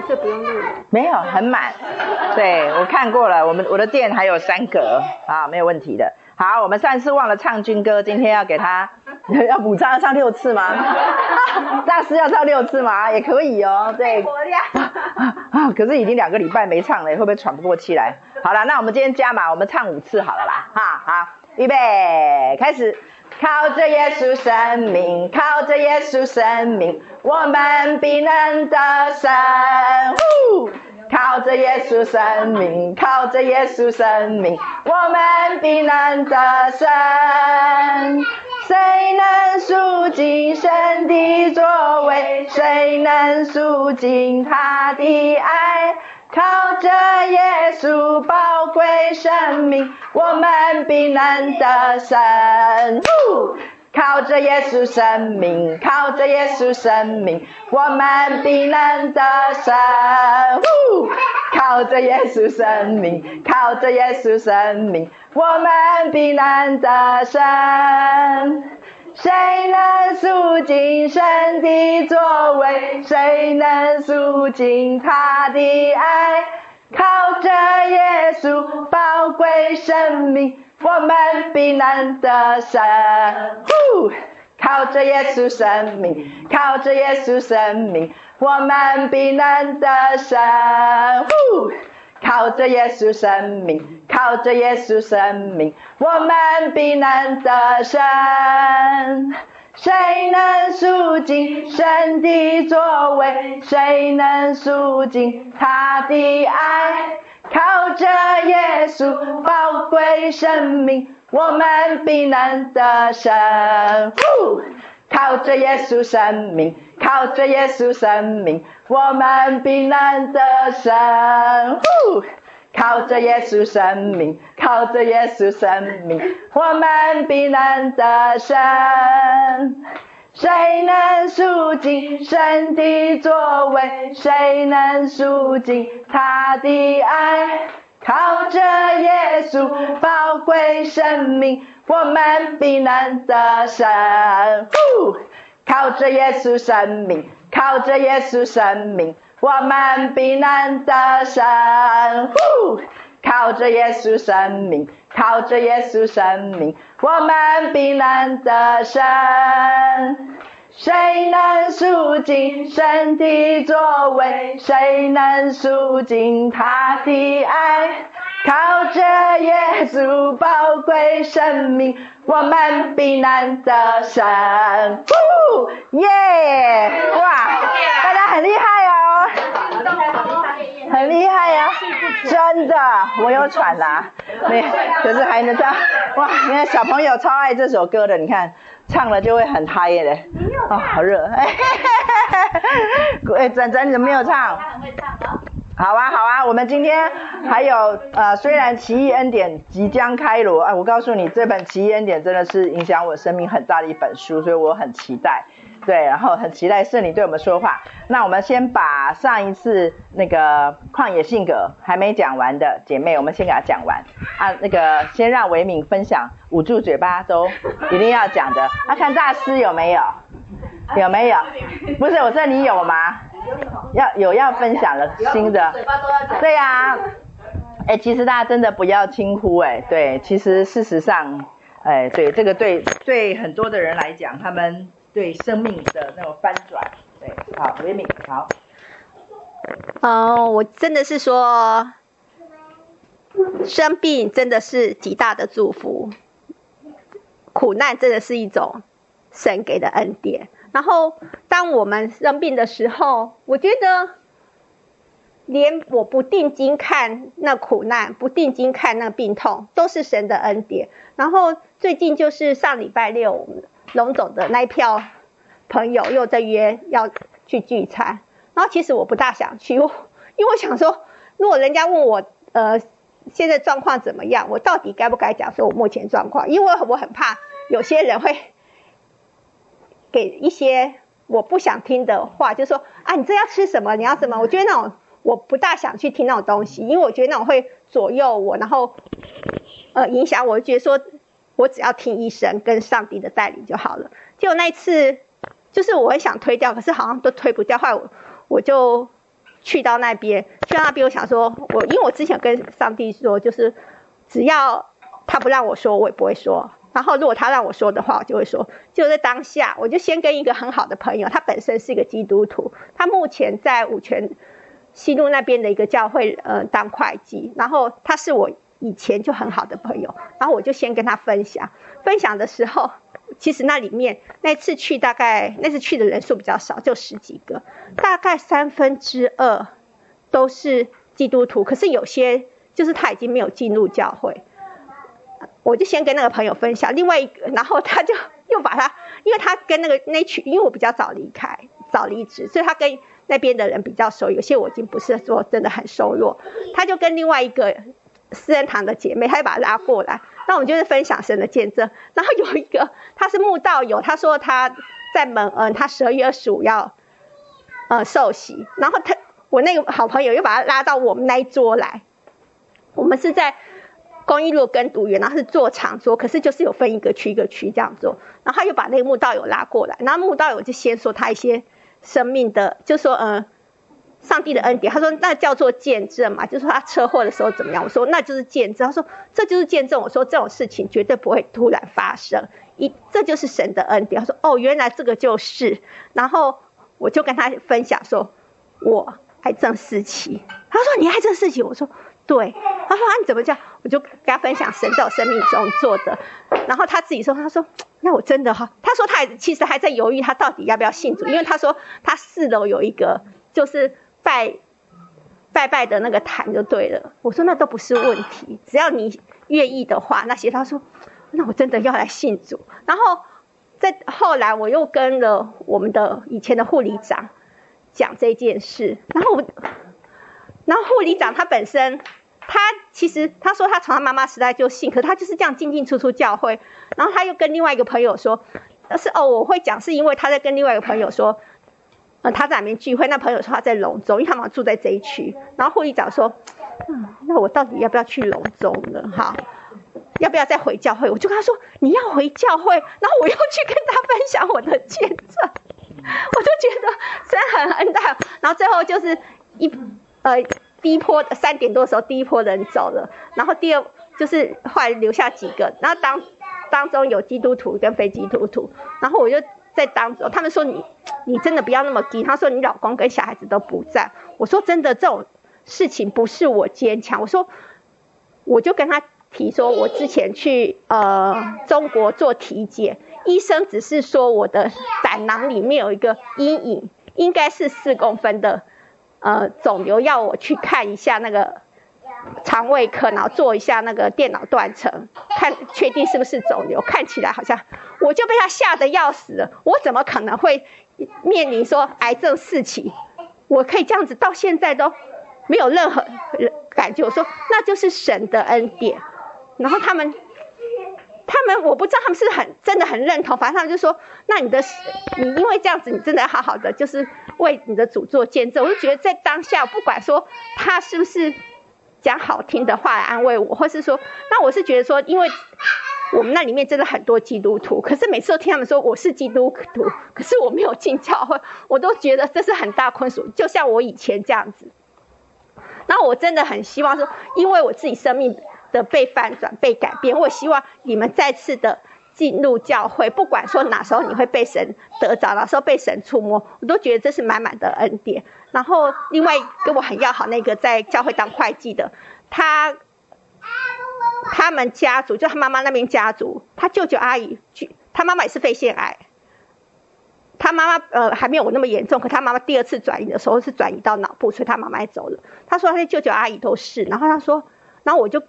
可是不用录了。没有，很满。对，我看过了，我们我的店还有三格啊，没有问题的。好，我们上次忘了唱军歌，今天要给他 要补唱，要唱六次吗？大师要唱六次吗？也可以哦。对。啊，可是已经两个礼拜没唱了，会不会喘不过气来？好了，那我们今天加码，我们唱五次好了啦。哈，好，预备，开始。靠着耶稣生命，靠着耶稣生命，我们必能得胜。靠着耶稣生命，靠着耶稣生命，我们必能得胜。谁能赎尽神的作为？谁能赎尽他的爱？靠着耶稣宝贵生命，我们必能得胜。靠着耶稣生命，靠着耶稣生命，我们必能得胜。靠着耶稣生命，靠着耶稣生命，我们必能得胜。谁能赎尽神的作为？谁能赎尽他的爱？靠着耶稣宝贵生命。我们必能得胜，靠着耶稣生命，靠着耶稣生命，我们必能得胜，靠着耶稣生命，靠着耶稣生命，我们必能得胜。谁能赎尽神的作为？谁能赎尽他的爱？靠着耶稣宝贵生命，我们必能得胜。靠着耶稣生命，靠着耶稣生命，我们必能得胜。靠着耶稣生命，靠着耶稣生命，我们必能得胜。谁能赎尽神的作为？谁能赎尽他的爱？靠着耶稣宝贵生命，我们必能得胜。靠着耶稣生命，靠着耶稣生命，我们必能得胜。靠着耶稣生命，靠着耶稣生命，我们必能得胜。谁能赎尽身体作为？谁能赎尽他的爱？靠着耶稣宝贵生命，我们必能得胜。耶、哇，大家很厉害哦。很厉害呀、真的，我有喘啦，没，可是还能唱，哇，你看小朋友超爱这首歌的，你看唱了就会很嗨耶，哦，好热，哎，哎，展展你怎么没有唱？好啊，好啊，我们今天还有呃，虽然奇异恩典即将开锣，哎，我告诉你，这本奇异恩典真的是影响我生命很大的一本书，所以我很期待。对，然后很期待圣灵对我们说话。那我们先把上一次那个旷野性格还没讲完的姐妹，我们先给她讲完啊。那个先让维敏分享，捂住嘴巴都一定要讲的。啊，看大师有没有？有没有？不是，我说你有吗？要有要分享了新的。对呀。哎，其实大家真的不要轻忽哎。对，其实事实上，哎，对这个对对很多的人来讲，他们。对生命的那种翻转，对，好，维敏，好。哦，我真的是说，生病真的是极大的祝福，苦难真的是一种神给的恩典。然后，当我们生病的时候，我觉得，连我不定睛看那苦难，不定睛看那病痛，都是神的恩典。然后最近就是上礼拜六。龙总的那一票朋友又在约要去聚餐，然后其实我不大想去，因为我想说，如果人家问我，呃，现在状况怎么样，我到底该不该讲说我目前状况？因为我很怕有些人会给一些我不想听的话，就说啊，你这要吃什么？你要什么？我觉得那种我不大想去听那种东西，因为我觉得那种会左右我，然后呃影响我，觉得说。我只要听医生跟上帝的带领就好了。结果那一次，就是我很想推掉，可是好像都推不掉。后来我我就去到那边，去到那边，我想说，我因为我之前跟上帝说，就是只要他不让我说，我也不会说。然后如果他让我说的话，我就会说。就在当下，我就先跟一个很好的朋友，他本身是一个基督徒，他目前在五权西路那边的一个教会，呃，当会计。然后他是我以前就很好的朋友，然后我就先跟他分享。分享的时候，其实那里面那次去大概那次去的人数比较少，就十几个，大概三分之二都是基督徒，可是有些就是他已经没有进入教会。我就先跟那个朋友分享，另外一个，然后他就又把他，因为他跟那个那群，因为我比较早离开，早离职，所以他跟那边的人比较熟，有些我已经不是说真的很熟络，他就跟另外一个私人堂的姐妹，他就把他拉过来，那我们就是分享神的见证。然后有一个他是慕道友，他说他在蒙恩，他十二月二十五要呃受洗，然后他我那个好朋友又把他拉到我们那一桌来，我们是在。公益路跟读员，然后是坐长桌，可是就是有分一个区一个区这样做，然后他又把那个慕道友拉过来，然后慕道友就先说他一些生命的，就说嗯，上帝的恩典，他说那叫做见证嘛，就说他车祸的时候怎么样，我说那就是见证，他说这就是见证，我说这种事情绝对不会突然发生，一这就是神的恩典，他说哦原来这个就是，然后我就跟他分享说，我癌症四期，他说你癌症四期，我说。对，他说啊，你怎么这样？我就跟他分享神在我生命中做的，然后他自己说，他说那我真的哈，他说他其实还在犹豫，他到底要不要信主，因为他说他四楼有一个就是拜拜拜的那个坛就对了。我说那都不是问题，只要你愿意的话，那些他说那我真的要来信主。然后在后来我又跟了我们的以前的护理长讲这件事，然后我，然后护理长他本身。他其实他说他从他妈妈时代就信，可他就是这样进进出出教会。然后他又跟另外一个朋友说，是哦，我会讲是因为他在跟另外一个朋友说，呃，他在哪边聚会，那朋友说他在龙中，因为他们住在这一区。然后护理长说，嗯，那我到底要不要去龙中呢？哈，要不要再回教会？我就跟他说，你要回教会。然后我又去跟他分享我的见证，我就觉得真的很恩待。然后最后就是一呃。第一波三点多的时候，第一波人走了，然后第二就是后来留下几个，然后当当中有基督徒跟非基督徒，然后我就在当中，他们说你 你真的不要那么急，他说你老公跟小孩子都不在，我说真的这种事情不是我坚强，我说我就跟他提说，我之前去呃中国做体检，医生只是说我的胆囊里面有一个阴影，应该是四公分的。呃，肿瘤要我去看一下那个肠胃科，然后做一下那个电脑断层，看确定是不是肿瘤。看起来好像，我就被他吓得要死。我怎么可能会面临说癌症四期？我可以这样子到现在都没有任何感觉。我说那就是神的恩典。然后他们。他们我不知道他们是很真的很认同，反正他们就说，那你的你因为这样子，你真的好好的，就是为你的主做见证。我就觉得在当下，不管说他是不是讲好听的话来安慰我，或是说，那我是觉得说，因为我们那里面真的很多基督徒，可是每次都听他们说我是基督徒，可是我没有进教会，我都觉得这是很大困扰。就像我以前这样子，那我真的很希望说，因为我自己生命。的被翻转、被改变，我希望你们再次的进入教会，不管说哪时候你会被神得着，哪时候被神触摸，我都觉得这是满满的恩典。然后，另外跟我很要好那个在教会当会计的，他他们家族就他妈妈那边家族，他舅舅阿姨，他妈妈也是肺腺癌，他妈妈呃还没有我那么严重，可他妈妈第二次转移的时候是转移到脑部，所以他妈妈走了。他说他的舅舅阿姨都是，然后他说，然后我就。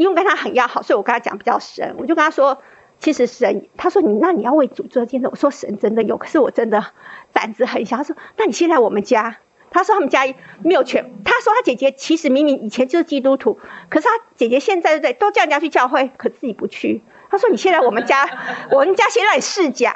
因为跟他很要好，所以我跟他讲比较深。我就跟他说，其实神，他说你那你要为主做见证。我说神真的有，可是我真的胆子很小。他说那你先来我们家。他说他们家没有全。他说他姐姐其实明明以前就是基督徒，可是他姐姐现在对都叫人家去教会，可自己不去。他说你先来我们家，我们家先让你试讲，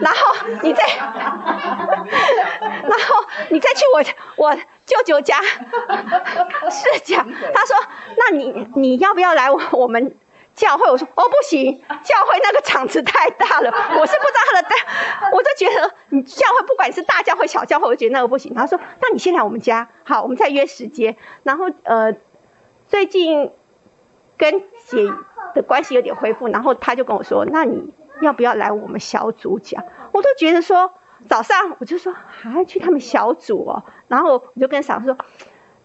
然后你再，然后你再去我我。舅舅家 是讲，他说：“那你你要不要来我们教会，我说哦不行，教会那个场子太大了，我是不知道他的大，我就觉得你教会不管是大教会小教会，我觉得那个不行。他说，那你先来我们家，好，我们再约时间。然后呃，最近跟姐的关系有点恢复，然后他就跟我说，那你要不要来我们小组讲？我都觉得说早上我就说还去他们小组哦，然后我就跟嫂子说。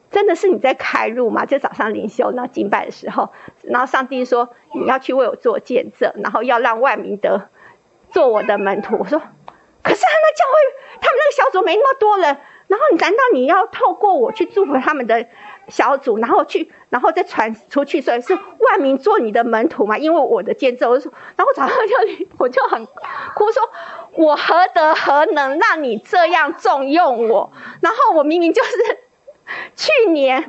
真的是你在开路吗？就早上灵修，那敬拜的时候，然后上帝说你要去为我做见证，然后要让万民得做我的门徒。我说，可是他们教会，他们那个小组没那么多人，然后你难道你要透过我去祝福他们的小组，然后去，然后再传出去，所以是万民做你的门徒嘛？因为我的见证，我说，然后早上就我就很哭说，我何德何能让你这样重用我？然后我明明就是。去年，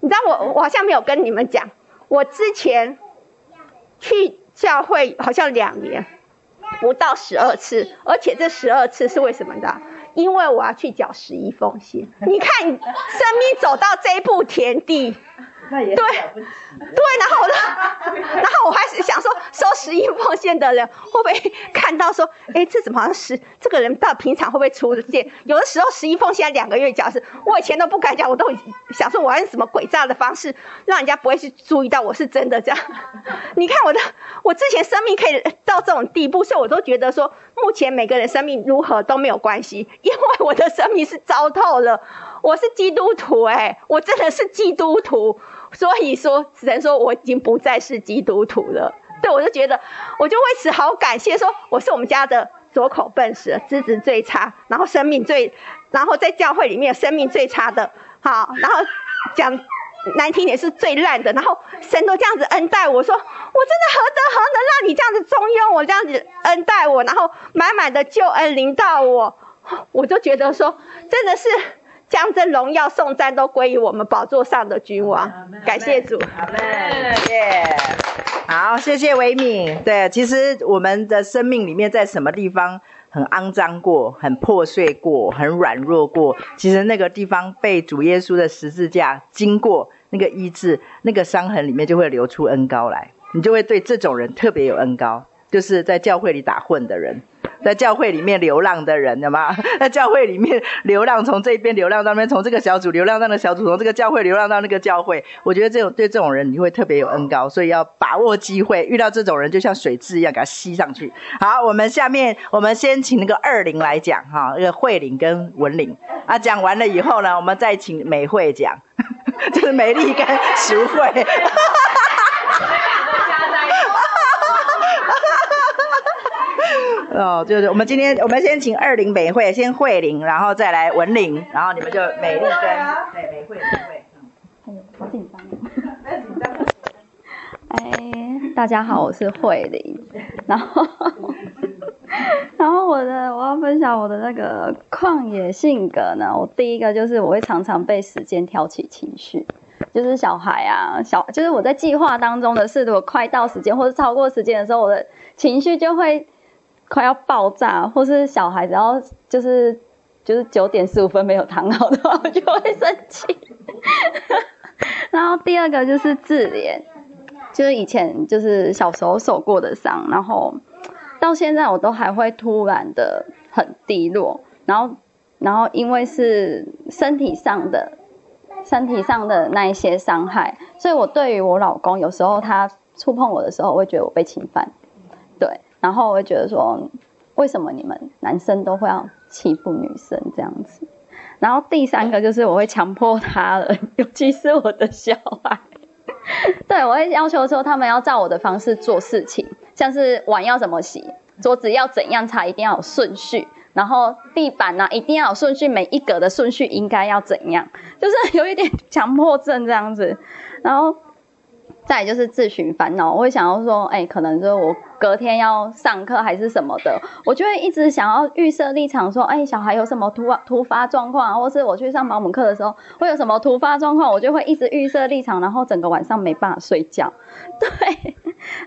你知道我我好像没有跟你们讲，我之前去教会好像两年不到十二次，而且这十二次是为什么的？因为我要去缴十一奉献。你看，生命走到这一步田地。对，对，然后我就，然后我还是想说，收十一奉献的人会不会看到说，哎，这怎么好像是这个人到平常会不会出现？有的时候十一奉献两个月缴是，我以前都不敢讲，我都想说我用什么诡诈的方式，让人家不会去注意到我是真的这样。你看我的，我之前生命可以到这种地步，所以我都觉得说，目前每个人生命如何都没有关系，因为我的生命是糟透了。我是基督徒，哎，我真的是基督徒。所以说，只能说我已经不再是基督徒了。对，我就觉得，我就为此好感谢，说我是我们家的左口笨舌，资质最差，然后生命最，然后在教会里面生命最差的，好，然后讲难听点是最烂的，然后神都这样子恩待我说，我真的何德何能让你这样子重用我，这样子恩待我，然后满满的救恩临到我，我就觉得说，真的是。将这荣耀颂赞都归于我们宝座上的君王，感谢主。好嘞，耶！好，谢谢维敏。对，其实我们的生命里面，在什么地方很肮脏过、很破碎过、很软弱过，其实那个地方被主耶稣的十字架经过那个医治，那个伤痕里面就会流出恩膏来，你就会对这种人特别有恩膏，就是在教会里打混的人。在教会里面流浪的人，有吗？在教会里面流浪，从这边流浪到那边，从这个小组流浪到那个小组，从这个教会流浪到那个教会。我觉得这种对这种人，你会特别有恩膏，所以要把握机会，遇到这种人就像水蛭一样，给他吸上去。好，我们下面我们先请那个二玲来讲哈，那个慧玲跟文玲啊，讲完了以后呢，我们再请美慧讲，就是美丽跟淑慧。哦，就是我们今天，我们先请二零美慧，先慧玲，然后再来文玲，然后你们就美丽跟对美慧美慧。哎呦，好紧张。不要紧张。哎，大家好，我是慧玲。然后，然后我的我要分享我的那个旷野性格呢，我第一个就是我会常常被时间挑起情绪，就是小孩啊，小就是我在计划当中的事，如果快到时间或者超过时间的时候，我的情绪就会。快要爆炸，或是小孩子要就是就是九点十五分没有躺好的话，我就会生气。然后第二个就是自怜，就是以前就是小时候受过的伤，然后到现在我都还会突然的很低落，然后然后因为是身体上的身体上的那一些伤害，所以我对于我老公有时候他触碰我的时候，我会觉得我被侵犯，对。然后我会觉得说，为什么你们男生都会要欺负女生这样子？然后第三个就是我会强迫他人，尤其是我的小孩，对，我会要求说他们要照我的方式做事情，像是碗要怎么洗，桌子要怎样擦，一定要有顺序，然后地板呢、一定要有顺序，每一格的顺序应该要怎样，就是有一点强迫症这样子，然后。再就是自寻烦恼，我会想要说，哎、可能就是我隔天要上课还是什么的，我就会一直想要预设立场，说，哎、小孩有什么突突发状况，或是我去上保姆课的时候会有什么突发状况，我就会一直预设立场，然后整个晚上没办法睡觉。对，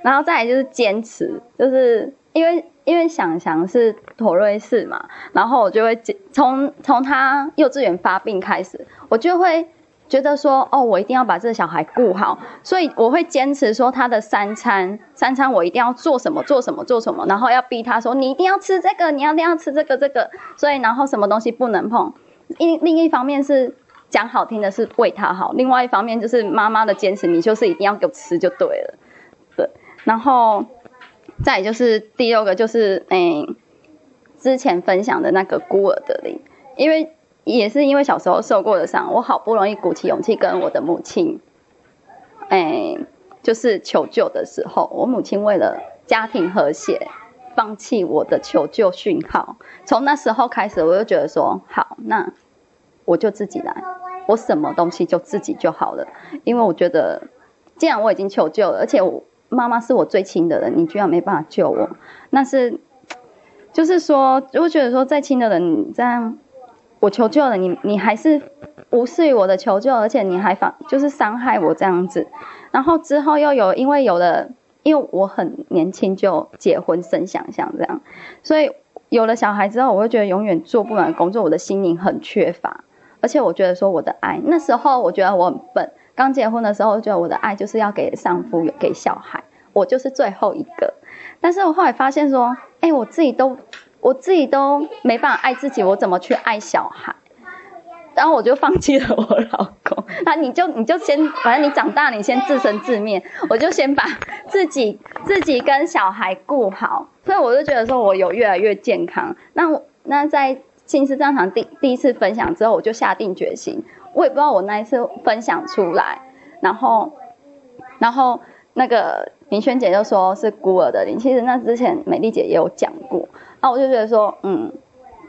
然后再来就是坚持，就是因为因为想想是妥瑞氏嘛，然后我就会从从他幼稚园发病开始，我就会。觉得说，哦，我一定要把这小孩顾好，所以我会坚持说他的三餐，三餐我一定要做什么做什么做什么，然后要逼他说，你一定要吃这个，你要一定要吃这个这个，所以然后什么东西不能碰。另另一方面是讲好听的是为他好，另外一方面就是妈妈的坚持，你就是一定要给我吃就对了，对。然后再就是第六个就是，诶，之前分享的那个孤儿的灵，因为。也是因为小时候受过的伤，我好不容易鼓起勇气跟我的母亲，哎，就是求救的时候，我母亲为了家庭和谐，放弃我的求救讯号。从那时候开始，我就觉得说，好，那我就自己来，我什么东西就自己就好了。因为我觉得，既然我已经求救了，而且我妈妈是我最亲的人，你居然没办法救我，那是，就是说，我觉得说再亲的人你这样。我求救了，你你还是无视于我的求救，而且你还反就是伤害我这样子，然后之后又有因为有了，因为我很年轻就结婚生想象这样，所以有了小孩之后，我会觉得永远做不完工作，我的心灵很缺乏，而且我觉得说我的爱，那时候我觉得我很笨，刚结婚的时候我觉得我的爱就是要给丈夫给小孩，我就是最后一个，但是我后来发现说，哎，我自己都。我自己都没办法爱自己，我怎么去爱小孩？然后我就放弃了我老公。那你就你就先，反正你长大，你先自生自灭。我就先把自己自己跟小孩顾好。所以我就觉得说，我有越来越健康。那我那在心思战场第第一次分享之后，我就下定决心。我也不知道我那一次分享出来，然后然后那个明轩姐就说是孤儿的林。其实那之前美丽姐也有讲过。那我就觉得说，嗯，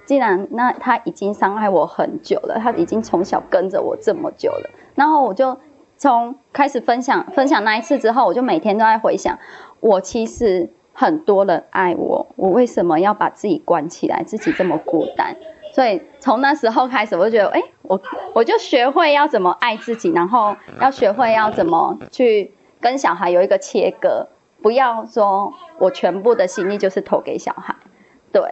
既然那他已经伤害我很久了，他已经从小跟着我这么久了，然后我就从开始分享分享那一次之后，我就每天都在回想，我其实很多人爱我，我为什么要把自己关起来，自己这么孤单？所以从那时候开始，我就觉得，哎，我我就学会要怎么爱自己，然后要学会要怎么去跟小孩有一个切割，不要说我全部的心力就是投给小孩。对，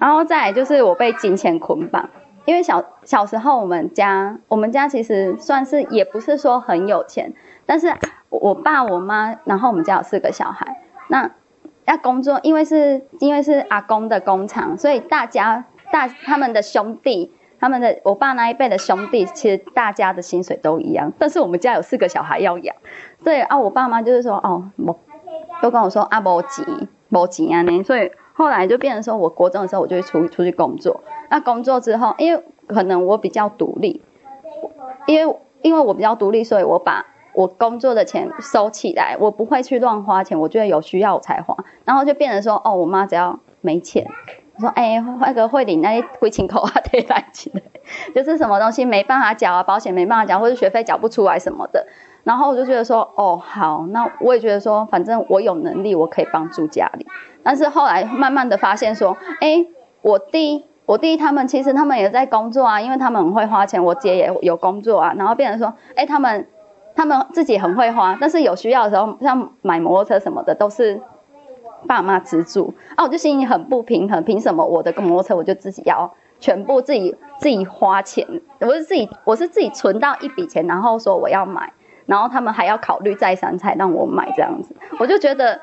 然后再来就是我被金钱捆绑，因为小小时候我们家我们家其实算是也不是说很有钱，但是我爸我妈，然后我们家有四个小孩，那要工作，因为是因为是阿公的工厂，所以大家大他们的兄弟，他们的我爸那一辈的兄弟，其实大家的薪水都一样，但是我们家有四个小孩要养，对啊，我爸妈就是说哦，都跟我说啊，没钱，没钱啊呢，所以。后来就变成说，我国中的时候我就会出出去工作。那工作之后，因为可能我比较独立，因为因为我比较独立，所以我把我工作的钱收起来，我不会去乱花钱。我觉得有需要我才花。然后就变成说，哦，我妈只要没钱，我 说，哎，那个慧玲，那里归亲口啊，得 来钱，就是什么东西没办法缴啊，保险没办法缴，或者学费缴不出来什么的。然后我就觉得说，哦，好，那我也觉得说，反正我有能力，我可以帮助家里。但是后来慢慢的发现说，哎，我弟，我弟他们其实他们也在工作啊，因为他们很会花钱。我姐也有工作啊，然后变成说，哎，他们，他们自己很会花，但是有需要的时候，像买摩托车什么的，都是爸妈资助。啊，我就心里很不平衡，凭什么我的个摩托车我就自己要全部自己自己花钱？我是自己，我是自己存到一笔钱，然后说我要买，然后他们还要考虑再三才让我买这样子，我就觉得。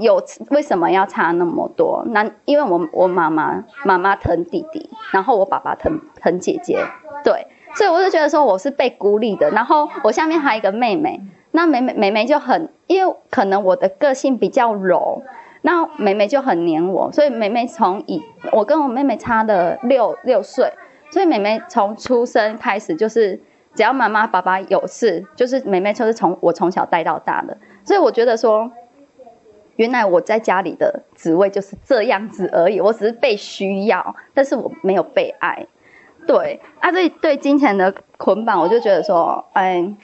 有为什么要差那么多？那因为我我妈妈妈妈疼弟弟，然后我爸爸疼疼姐姐，对，所以我就觉得说我是被孤立的。然后我下面还有一个妹妹，那妹妹妹妹就很，因为可能我的个性比较柔，那妹妹就很黏我，所以妹妹从以我跟我妹妹差了六六岁，所以妹妹从出生开始就是只要妈妈爸爸有事，就是妹妹就是从我从小带到大的，所以我觉得说。原来我在家里的职位就是这样子而已，我只是被需要，但是我没有被爱。对啊，对对，金钱的捆绑，我就觉得说，哎，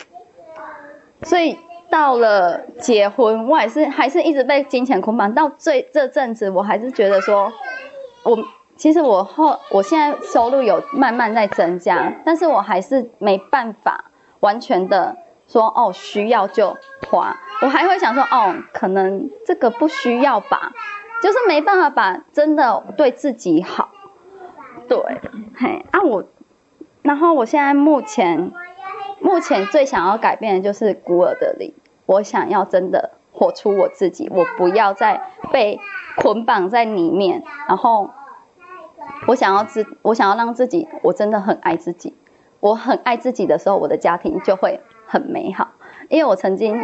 所以到了结婚，我还是还是一直被金钱捆绑。到最这阵子，我还是觉得说，我其实我后我现在收入有慢慢在增加，但是我还是没办法完全的说，哦，需要就花。我还会想说，哦，可能这个不需要吧，就是没办法把真的对自己好，对，嘿，啊我，然后我现在目前目前最想要改变的就是孤儿的灵，我想要真的活出我自己，我不要再被捆绑在里面，然后我想要自，我想要让自己，我真的很爱自己，我很爱自己的时候，我的家庭就会很美好。因为我曾经，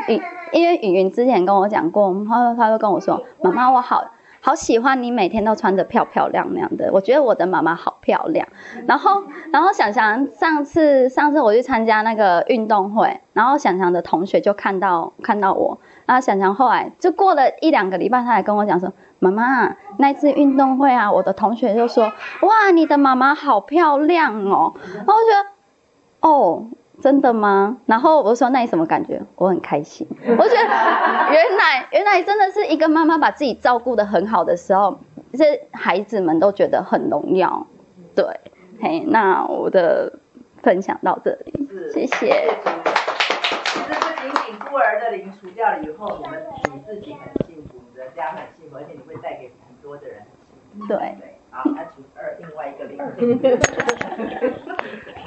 因为云云之前跟我讲过，他他就跟我说，妈妈我好。好喜欢你每天都穿着漂漂亮亮的，我觉得我的妈妈好漂亮。然后，然后想想上次上次我去参加那个运动会，然后想想的同学就看到看到我，然后想想后来就过了一两个礼拜，他还跟我讲说，妈妈那次运动会啊，我的同学就说，哇，你的妈妈好漂亮哦。然后我觉得，哦。真的吗？然后我说，那你什么感觉？我很开心。我觉得原来原来真的是一个妈妈把自己照顾的很好的时候，这孩子们都觉得很荣耀。对，嘿，那我的分享到这里，谢谢。其实不仅仅孤儿的零除掉了以后，我们你自己很幸福，家很幸福，而且你会带给很多的人幸福。对。对。好，那除二另外一个灵。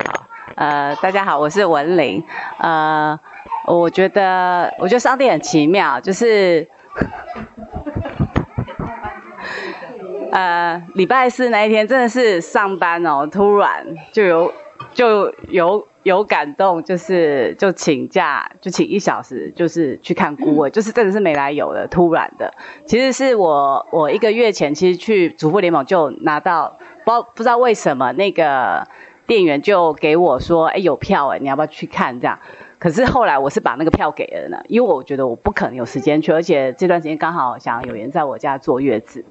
好。呃，大家好，我是文玲。呃，我觉得，我觉得上帝很奇妙，就是，呃，礼拜四那一天真的是上班哦，突然就有就有有感动，就是就请假，就请一小时，就是去看孤儿，就是真的是没来由的，突然的。其实是我我一个月前其实去主妇联盟就拿到，不不知道为什么那个。店员就给我说：“哎，有票哎，你要不要去看？”这样，可是后来我是把那个票给了呢，因为我觉得我不可能有时间去，而且这段时间刚好想有人在我家坐月子。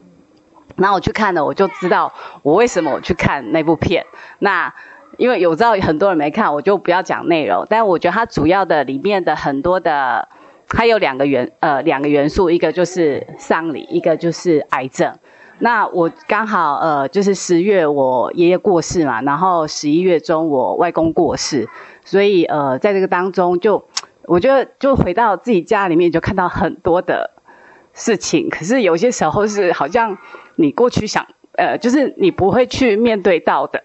然后我去看了，我就知道我为什么我去看那部片。那因为有知道很多人没看，我就不要讲内容。但我觉得它主要的里面的很多的，它有两个元呃两个元素，一个就是丧礼，一个就是癌症。那我刚好呃，就是十月我爷爷过世嘛，然后十一月中我外公过世，所以呃，在这个当中就，我觉得就回到自己家里面就看到很多的事情，可是有些时候是好像你过去想呃，就是你不会去面对到的，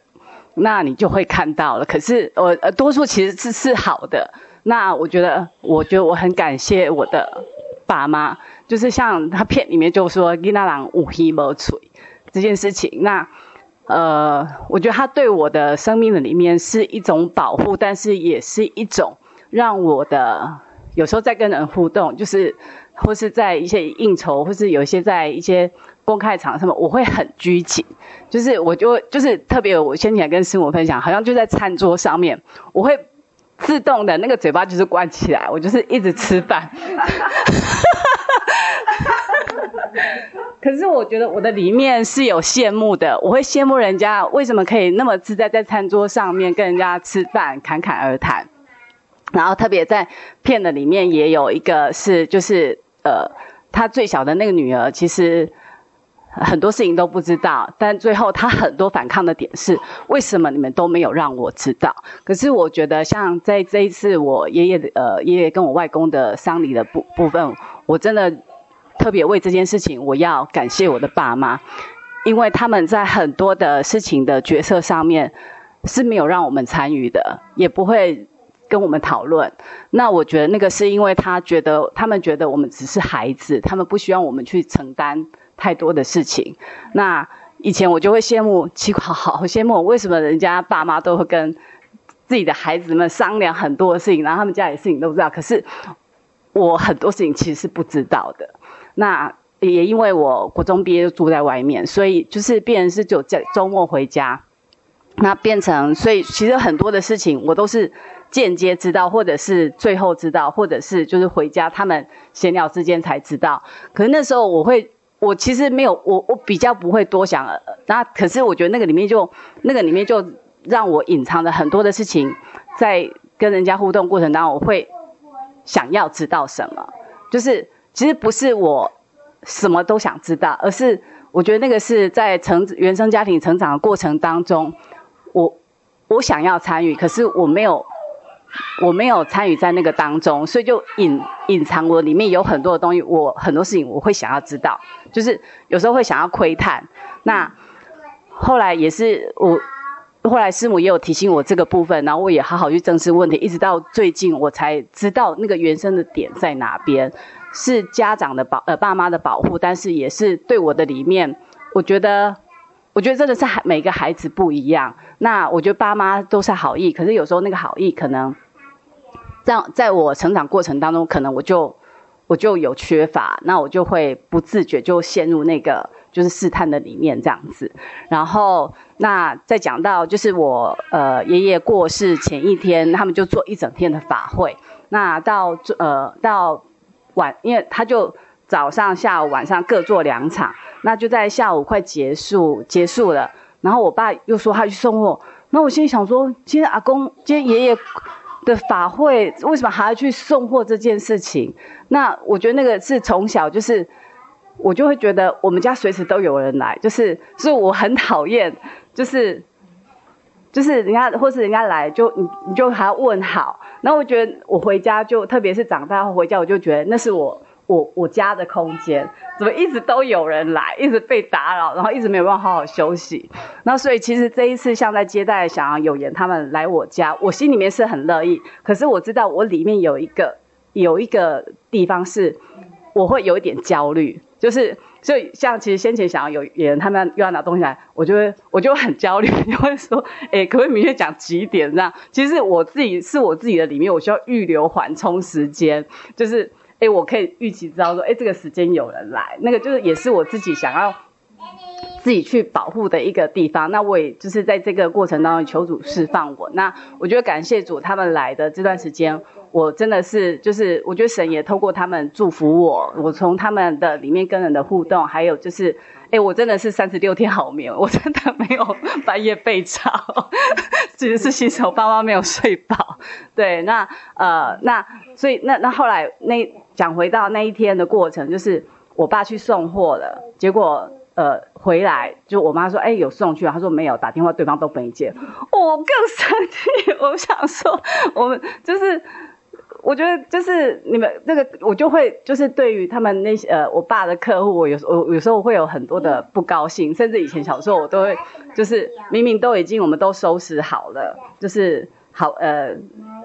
那你就会看到了。可是我呃，多数其实是是好的。那我觉得，我觉得我很感谢我的爸妈。就是像他片里面就说“囡仔人有耳无嘴”这件事情，那呃，我觉得他对我的生命的里面是一种保护，但是也是一种让我的有时候在跟人互动，就是或是在一些应酬，或是有一些在一些公开场什么，我会很拘谨，就是我就就是特别，我先前跟师母分享，好像就在餐桌上面，我会自动的那个嘴巴就是关起来，我就是一直吃饭。可是我觉得我的里面是有羡慕的，我会羡慕人家为什么可以那么自在在餐桌上面跟人家吃饭侃侃而谈，然后特别在片的里面也有一个是就是呃他最小的那个女儿，其实很多事情都不知道，但最后他很多反抗的点是为什么你们都没有让我知道？可是我觉得像在这一次我爷爷的呃爷爷跟我外公的丧礼的部部分，我真的。特别为这件事情，我要感谢我的爸妈，因为他们在很多的事情的决策上面是没有让我们参与的，也不会跟我们讨论。那我觉得那个是因为他觉得，他们觉得我们只是孩子，他们不希望我们去承担太多的事情。那以前我就会羡慕，奇怪，好羡慕，为什么人家爸妈都会跟自己的孩子们商量很多的事情，然后他们家里的事情都不知道，可是我很多事情其实是不知道的。那也因为我国中毕业就住在外面，所以就是变成是就在周末回家，那变成所以其实很多的事情我都是间接知道，或者是最后知道，或者是就是回家他们闲聊之间才知道。可是那时候我会，我其实没有我我比较不会多想，那可是我觉得那个里面就那个里面就让我隐藏了很多的事情，在跟人家互动过程当中，我会想要知道什么，就是。其实不是我什么都想知道，而是我觉得那个是在成原生家庭成长的过程当中，我我想要参与，可是我没有我没有参与在那个当中，所以就隐隐藏我里面有很多的东西，我很多事情我会想要知道，就是有时候会想要窥探。那后来也是我后来师母也有提醒我这个部分，然后我也好好去正视问题，一直到最近我才知道那个原生的点在哪边，是家长的保呃爸妈的保护，但是也是对我的里面，我觉得我觉得真的是孩每个孩子不一样。那我觉得爸妈都是好意，可是有时候那个好意可能在在我成长过程当中，可能我就我就有缺乏，那我就会不自觉就陷入那个。就是试探的里面这样子，然后那再讲到就是我呃爷爷过世前一天，他们就做一整天的法会。那到呃到晚，因为他就早上、下午、晚上各做两场，那就在下午快结束结束了。然后我爸又说他去送货，那我心里想说，今天阿公今天爷爷的法会为什么还要去送货这件事情？那我觉得那个是从小就是。我就会觉得我们家随时都有人来，就是，所以我很讨厌，就是，就是人家或是人家来就你你就还要问好，然后我觉得我回家就特别是长大后回家，我就觉得那是我我我家的空间，怎么一直都有人来，一直被打扰，然后一直没有办法好好休息，那所以其实这一次像在接待想要有言他们来我家，我心里面是很乐意，可是我知道我里面有一个有一个地方是我会有一点焦虑。就是，所以像其实先前想要有人他们又要拿东西来，我就会我就很焦虑，就会说，哎，可不可以明确讲几点这样？其实我自己是我自己的里面，我需要预留缓冲时间，就是，哎，我可以预期知道说，哎，这个时间有人来，那个就是也是我自己想要自己去保护的一个地方。那我也就是在这个过程当中求主释放我。那我觉得感谢主他们来的这段时间。我真的是，就是我觉得神也透过他们祝福我。我从他们的里面跟人的互动，还有就是，哎，我真的是三十六天好眠，我真的 没有半夜被吵，其实是新手爸妈没有睡饱。对，那呃，那所以那那后来那讲回到那一天的过程，就是我爸去送货了，结果呃回来就我妈说，哎，有送去啊？他说没有，打电话对方都没接。我更生气，我想说我们就是。我觉得就是你们那个，我就会就是对于他们那些呃，我爸的客户，我有我有时候会有很多的不高兴，甚至以前小时候我都会就是明明都已经我们都收拾好了，就是好呃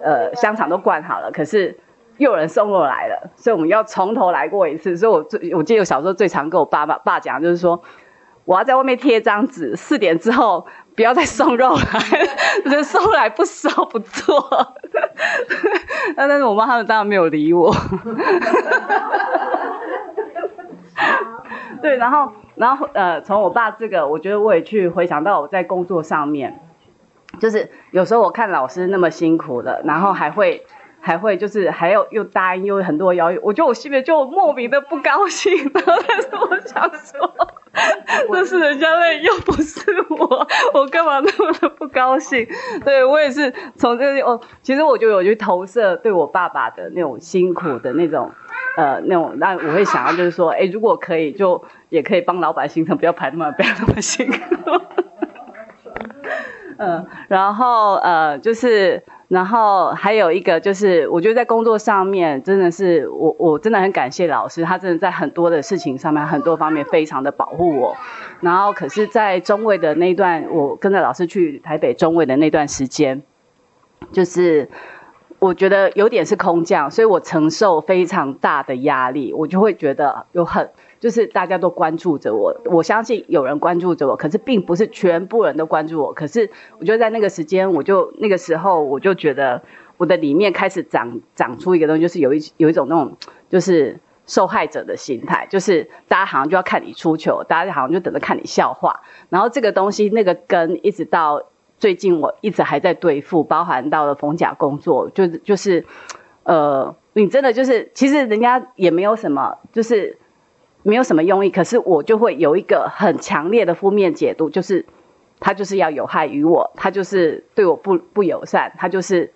呃香肠都灌好了，可是又有人送过来了，所以我们要从头来过一次。所以我最我记得我小时候最常跟我爸爸爸讲就是说，我要在外面贴一张纸，四点之后。不要再送肉来，人送来不收不做。但但是我妈他们当然没有理我。对，然后然后呃，从我爸这个，我觉得我也去回想到我在工作上面，就是有时候我看老师那么辛苦的，然后还会。还会就是还要又答应又有很多邀约，我觉得我心里就莫名的不高兴。然后但是我想说，这是人家的，又不是我，我干嘛那么的不高兴？对，我也是从这里哦，其实我就有去投射对我爸爸的那种辛苦的那种呃那种，那我会想要就是说，哎，如果可以就也可以帮老板行程不要排那么不要那么辛苦。嗯，然后呃就是。然后还有一个就是，我觉得在工作上面真的是我，我真的很感谢老师，他真的在很多的事情上面，很多方面非常的保护我。然后可是，在中卫的那段，我跟着老师去台北中卫的那段时间，就是我觉得有点是空降，所以我承受非常大的压力，我就会觉得有很。就是大家都关注着我，我相信有人关注着我，可是并不是全部人都关注我。可是我觉得在那个时间，我就那个时候，我就觉得我的里面开始长长出一个东西，就是有一有一种那种就是受害者的心态，就是大家好像就要看你出糗，大家好像就等着看你笑话。然后这个东西那个根一直到最近，我一直还在对付，包含到了逢甲工作，就就是呃，你真的就是其实人家也没有什么，就是。没有什么用意，可是我就会有一个很强烈的负面解读，就是他就是要有害于我，他就是对我不不友善，他就是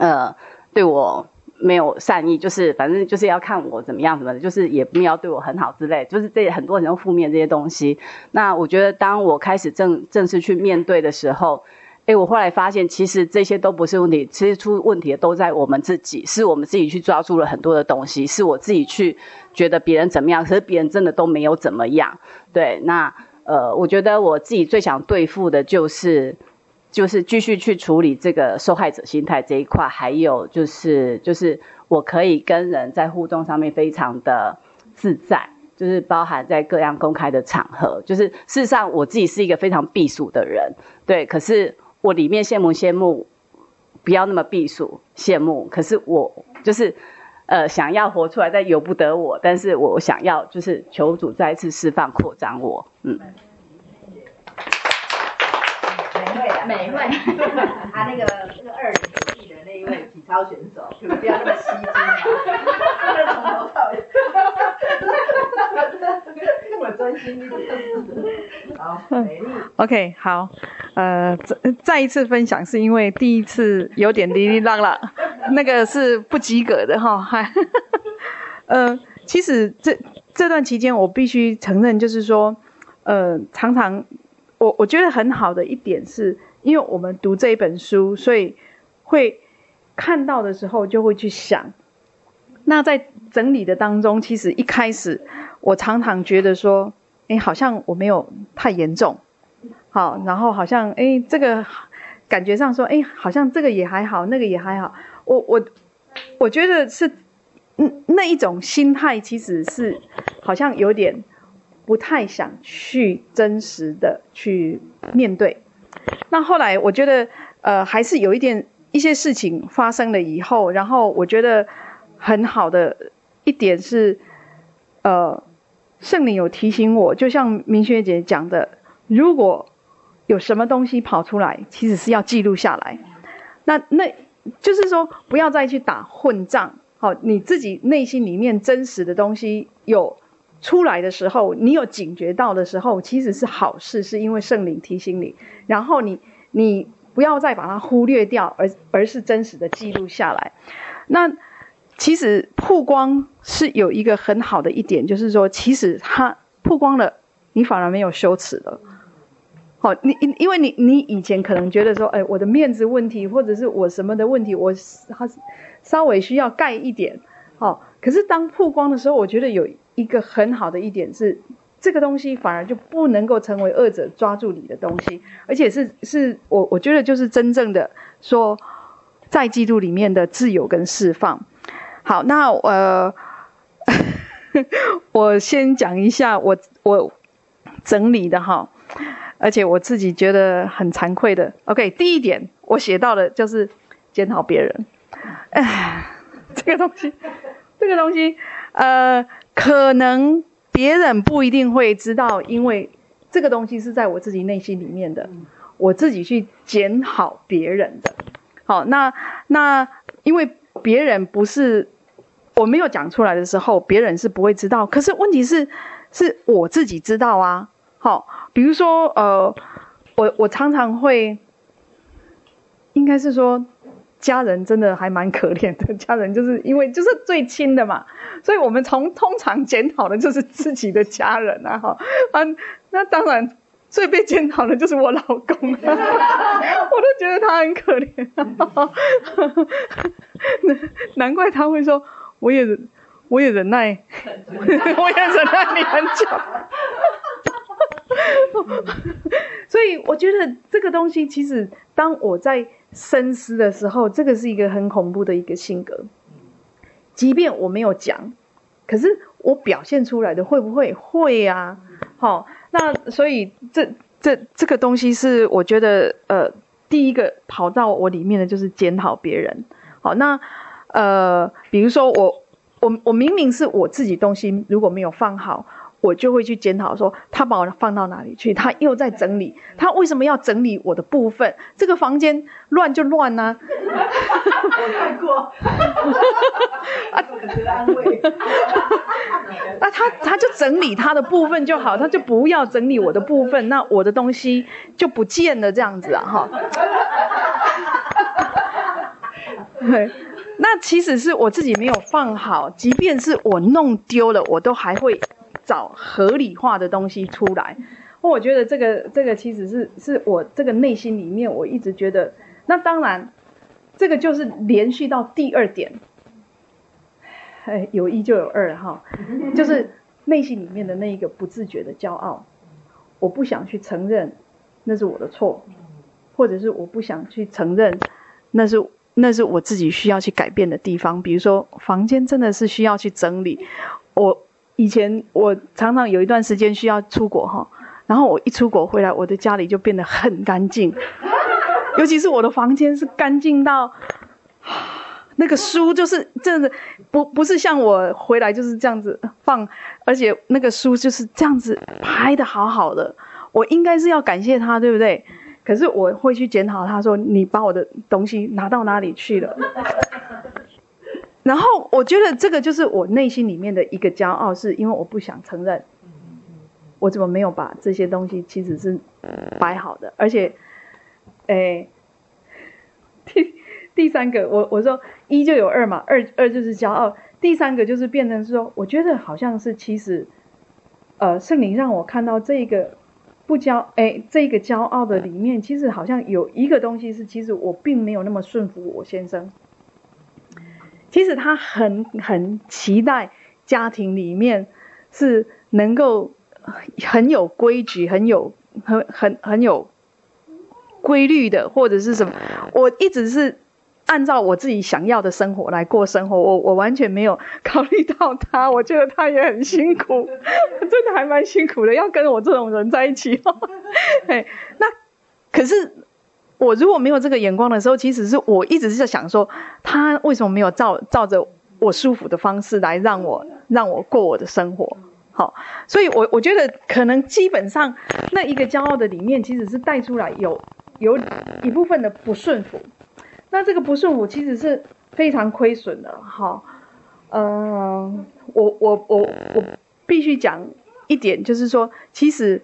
呃对我没有善意，就是反正就是要看我怎么样什么的，就是也没有对我很好之类，就是这很多人都负面这些东西。那我觉得当我开始正正式去面对的时候。哎，我后来发现，其实这些都不是问题，其实出问题的都在我们自己，是我们自己去抓住了很多的东西，是我自己去觉得别人怎么样，可是别人真的都没有怎么样。对，那呃，我觉得我自己最想对付的就是就是继续去处理这个受害者心态这一块，还有就是就是我可以跟人在互动上面非常的自在，就是包含在各样公开的场合，就是事实上我自己是一个非常避暑的人，对，可是我里面羡慕羡慕，不要那么避暑羡慕，可是我就是呃想要活出来，但由不得我，但是我想要就是求主再一次释放扩张我，嗯。美慧，他那个那个二零九一的那一位体操选手，就不要那么吸睛嘛，从头到尾，那么专心一点。好，美丽。OK，好，呃，再再一次分享，是因为第一次有点哩哩浪浪，那个是不及格的哈，还，呃，其实这这段期间，我必须承认，就是说，呃，常常我我觉得很好的一点是。因为我们读这一本书，所以会看到的时候就会去想。那在整理的当中，其实一开始我常常觉得说，哎，好像我没有太严重，好，然后好像哎，这个感觉上说，哎，好像这个也还好，那个也还好。我我我觉得是，嗯，那一种心态其实是好像有点不太想去真实的去面对。那后来我觉得，呃，还是有一点一些事情发生了以后，然后我觉得很好的一点是，呃，圣灵有提醒我，就像明轩姐讲的，如果有什么东西跑出来，其实是要记录下来。那那就是说，不要再去打混战。好，你自己内心里面真实的东西有出来的时候，你有警觉到的时候，其实是好事，是因为圣灵提醒你。然后你你不要再把它忽略掉，而而是真实的记录下来。那其实曝光是有一个很好的一点，就是说，其实它曝光了，你反而没有羞耻了。好，你因因为你你以前可能觉得说，哎，我的面子问题，或者是我什么的问题，我它稍微需要盖一点。好，可是当曝光的时候，我觉得有一个很好的一点是。这个东西反而就不能够成为恶者抓住你的东西，而且是是我我觉得就是真正的说，在基督里面的自由跟释放。好，那呃，我先讲一下我我整理的哈，而且我自己觉得很惭愧的。OK，第一点我写到的就是检讨别人。哎，这个东西，这个东西，呃，可能。别人不一定会知道，因为这个东西是在我自己内心里面的，我自己去检讨别人的。好，那那因为别人不是我没有讲出来的时候，别人是不会知道。可是问题是，是我自己知道啊。好，比如说呃，我我常常会，应该是说。家人真的还蛮可怜的，家人就是因为就是最亲的嘛，所以我们从通常检讨的就是自己的家人啊哈。啊，那当然最被检讨的就是我老公，啊，我都觉得他很可怜，啊，难怪他会说我也我也忍耐，我也忍耐你很久，所以我觉得这个东西其实当我在。深思的时候，这个是一个很恐怖的一个性格。即便我没有讲，可是我表现出来的会不会会啊？好，那所以这这这个东西是我觉得呃，第一个跑到我里面的就是检讨别人。好，那呃，比如说我我我明明是我自己东西如果没有放好。我就会去检讨说，他把我放到哪里去？他又在整理，他为什么要整理我的部分？这个房间乱就乱呢、啊？我看过，啊，安慰。那他他就整理他的部分就好，他就不要整理我的部分，那我的东西就不见了，这样子啊，哈。对，那其实是我自己没有放好，即便是我弄丢了，我都还会。找合理化的东西出来，我觉得这个这个其实是是我这个内心里面我一直觉得，那当然，这个就是连续到第二点，哎，有一就有二哈，就是内心里面的那一个不自觉的骄傲，我不想去承认那是我的错，或者是我不想去承认，那是那是我自己需要去改变的地方。比如说，房间真的是需要去整理。我以前我常常有一段时间需要出国哈，然后我一出国回来，我的家里就变得很干净，尤其是我的房间是干净到。那个书就是这样子，不不是像我回来就是这样子放，而且那个书就是这样子拍的好好的。我应该是要感谢他，对不对？可是我会去检讨他说，你把我的东西拿到哪里去了？然后我觉得这个就是我内心里面的一个骄傲，是因为我不想承认，我怎么没有把这些东西其实是摆好的，而且，诶。第第三个，我我说一就有二嘛，二二就是骄傲。第三个就是变成说，我觉得好像是其实，呃，圣灵让我看到这个不骄哎，这个骄傲的里面，其实好像有一个东西是，其实我并没有那么顺服我先生。其实他很很期待家庭里面是能够很有规矩、很有很很很有规律的，或者是什么。我一直是。按照我自己想要的生活来过生活，我我完全没有考虑到他，我觉得他也很辛苦，真的还蛮辛苦的，要跟我这种人在一起。嘿，那可是我如果没有这个眼光的时候，其实是我一直是在想说，他为什么没有照照着我舒服的方式来让我让我过我的生活？好，所以我我觉得可能基本上那一个骄傲的里面，其实是带出来有有一部分的不顺服。那这个不顺服其实是非常亏损的，哈，嗯，我我我我必须讲一点，就是说，其实，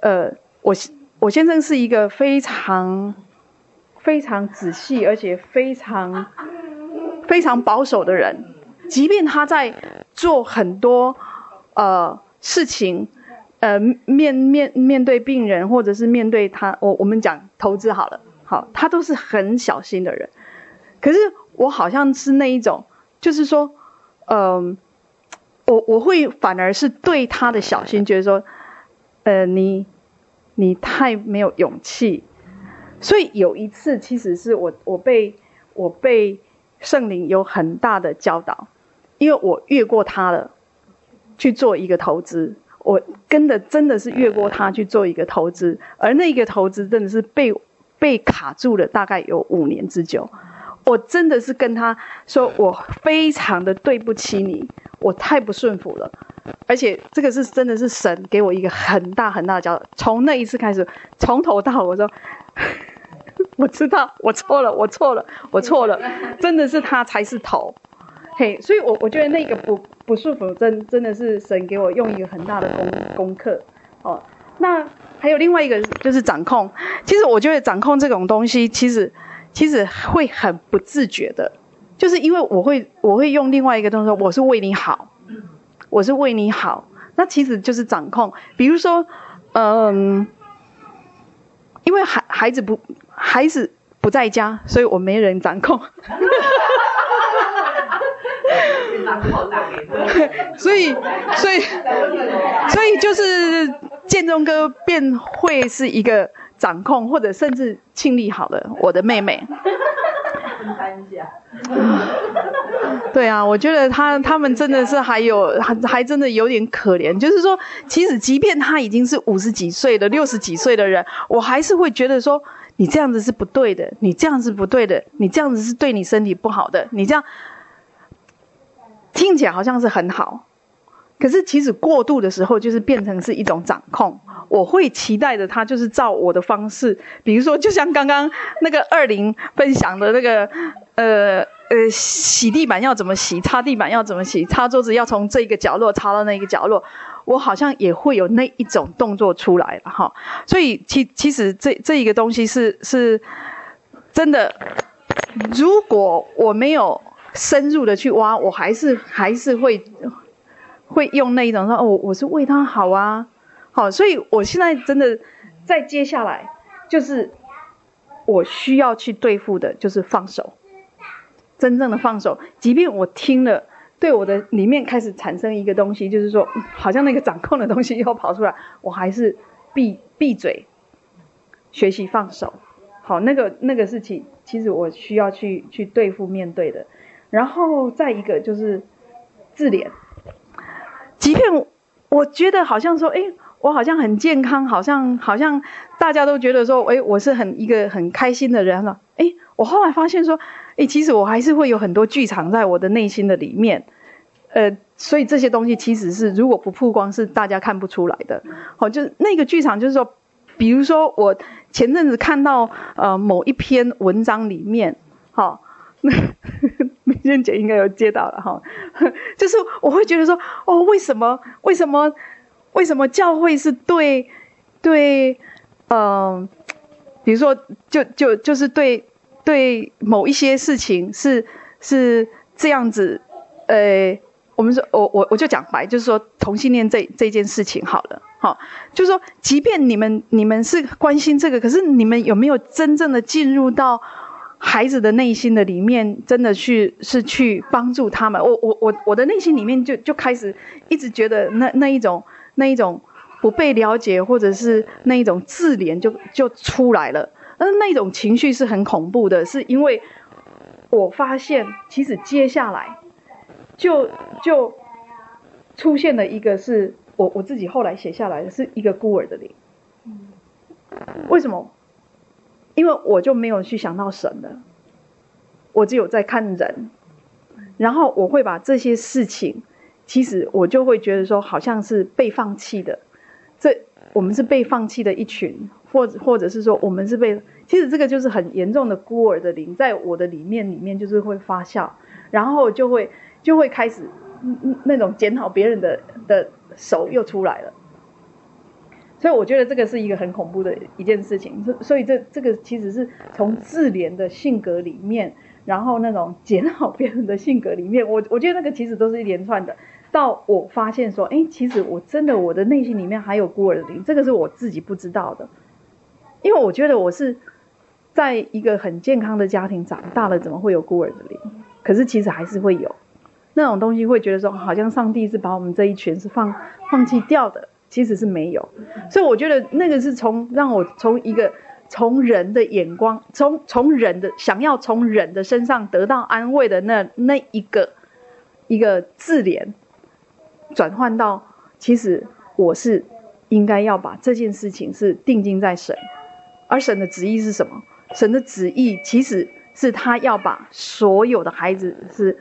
呃，我我先生是一个非常非常仔细而且非常非常保守的人，即便他在做很多呃事情，呃面面面对病人或者是面对他，我我们讲投资好了。好，他都是很小心的人，可是我好像是那一种，就是说，嗯、我我会反而是对他的小心觉得说，呃，你你太没有勇气，所以有一次其实是我我被我被圣灵有很大的教导，因为我越过他了去做一个投资，我跟的真的是越过他去做一个投资，而那个投资真的是被。被卡住了，大概有五年之久。我真的是跟他说，我非常的对不起你，我太不顺服了。而且这个是真的是神给我一个很大很大的教导。从那一次开始，从头到尾我说，我知道我错了，我错了，我错了，真的是他才是头。嘿，所以我我觉得那个不不舒服真真的是神给我用一个很大的功功课哦。那还有另外一个就是掌控，其实我觉得掌控这种东西，其实其实会很不自觉的，就是因为我会我会用另外一个东西说，我是为你好，我是为你好，那其实就是掌控。比如说，嗯，因为孩孩子不孩子不在家，所以我没人掌控。所以，所以，所以就是建中哥便会是一个掌控，或者甚至庆利好了，我的妹妹。对啊，我觉得他他们真的是还有还还真的有点可怜，就是说，其实即便他已经是五十几岁的、六十几岁的人，我还是会觉得说，你这样子是不对的，你这样子不对的，你这样子是对你身体不好的，你这样。听起来好像是很好，可是其实过度的时候，就是变成是一种掌控。我会期待着，他就是照我的方式，比如说，就像刚刚那个二零分享的那个，呃呃，洗地板要怎么洗，擦地板要怎么洗，擦桌子要从这个角落擦到那个角落，我好像也会有那一种动作出来了哈。所以其其实这这一个东西是是真的，如果我没有。深入的去挖，我还是还是会会用那一种说，哦，我是为他好啊，好，所以我现在真的在接下来就是我需要去对付的，就是放手，真正的放手。即便我听了，对我的里面开始产生一个东西，就是说，好像那个掌控的东西又跑出来，我还是闭闭嘴，学习放手。好，那个那个事情其实我需要去去对付面对的。然后再一个就是自怜，即便我觉得好像说，哎，我好像很健康，好像好像大家都觉得说，哎，我是很一个很开心的人了。哎，我后来发现说，哎，其实我还是会有很多剧场在我的内心的里面，呃，所以这些东西其实是如果不曝光，是大家看不出来的。好，就是那个剧场，就是说，比如说我前阵子看到呃某一篇文章里面，好。那美娟姐应该有接到了哈，就是我会觉得说，哦，为什么为什么为什么教会是对对，嗯、比如说就就就是对对某一些事情是是这样子，呃，我们说我我我就讲白，就是说同性恋这这件事情好了，好，就是说，即便你们你们是关心这个，可是你们有没有真正的进入到？孩子的内心的里面，真的去是去帮助他们。我我我我的内心里面就就开始一直觉得那那一种那一种不被了解，或者是那一种自怜就就出来了。但是那种情绪是很恐怖的，是因为我发现其实接下来就就出现了一个是我我自己后来写下来的是一个孤儿的灵。为什么？因为我就没有去想到神了，我只有在看人，然后我会把这些事情，其实我就会觉得说，好像是被放弃的，这我们是被放弃的一群，或者或者是说我们是被，其实这个就是很严重的孤儿的灵，在我的里面里面就是会发酵，然后就会就会开始嗯嗯那种检讨别人的的手又出来了。所以我觉得这个是一个很恐怖的一件事情，所以这这个其实是从自怜的性格里面，然后那种检讨别人的性格里面，我我觉得那个其实都是一连串的。到我发现说，哎，其实我真的我的内心里面还有孤儿的灵，这个是我自己不知道的，因为我觉得我是在一个很健康的家庭长大了，怎么会有孤儿的灵？可是其实还是会有那种东西，会觉得说，好像上帝是把我们这一群是放放弃掉的。其实是没有，所以我觉得那个是从让我从一个从人的眼光，从从人的想要从人的身上得到安慰的那那一个一个自怜，转换到其实我是应该要把这件事情是定睛在神，而神的旨意是什么？神的旨意其实是他要把所有的孩子是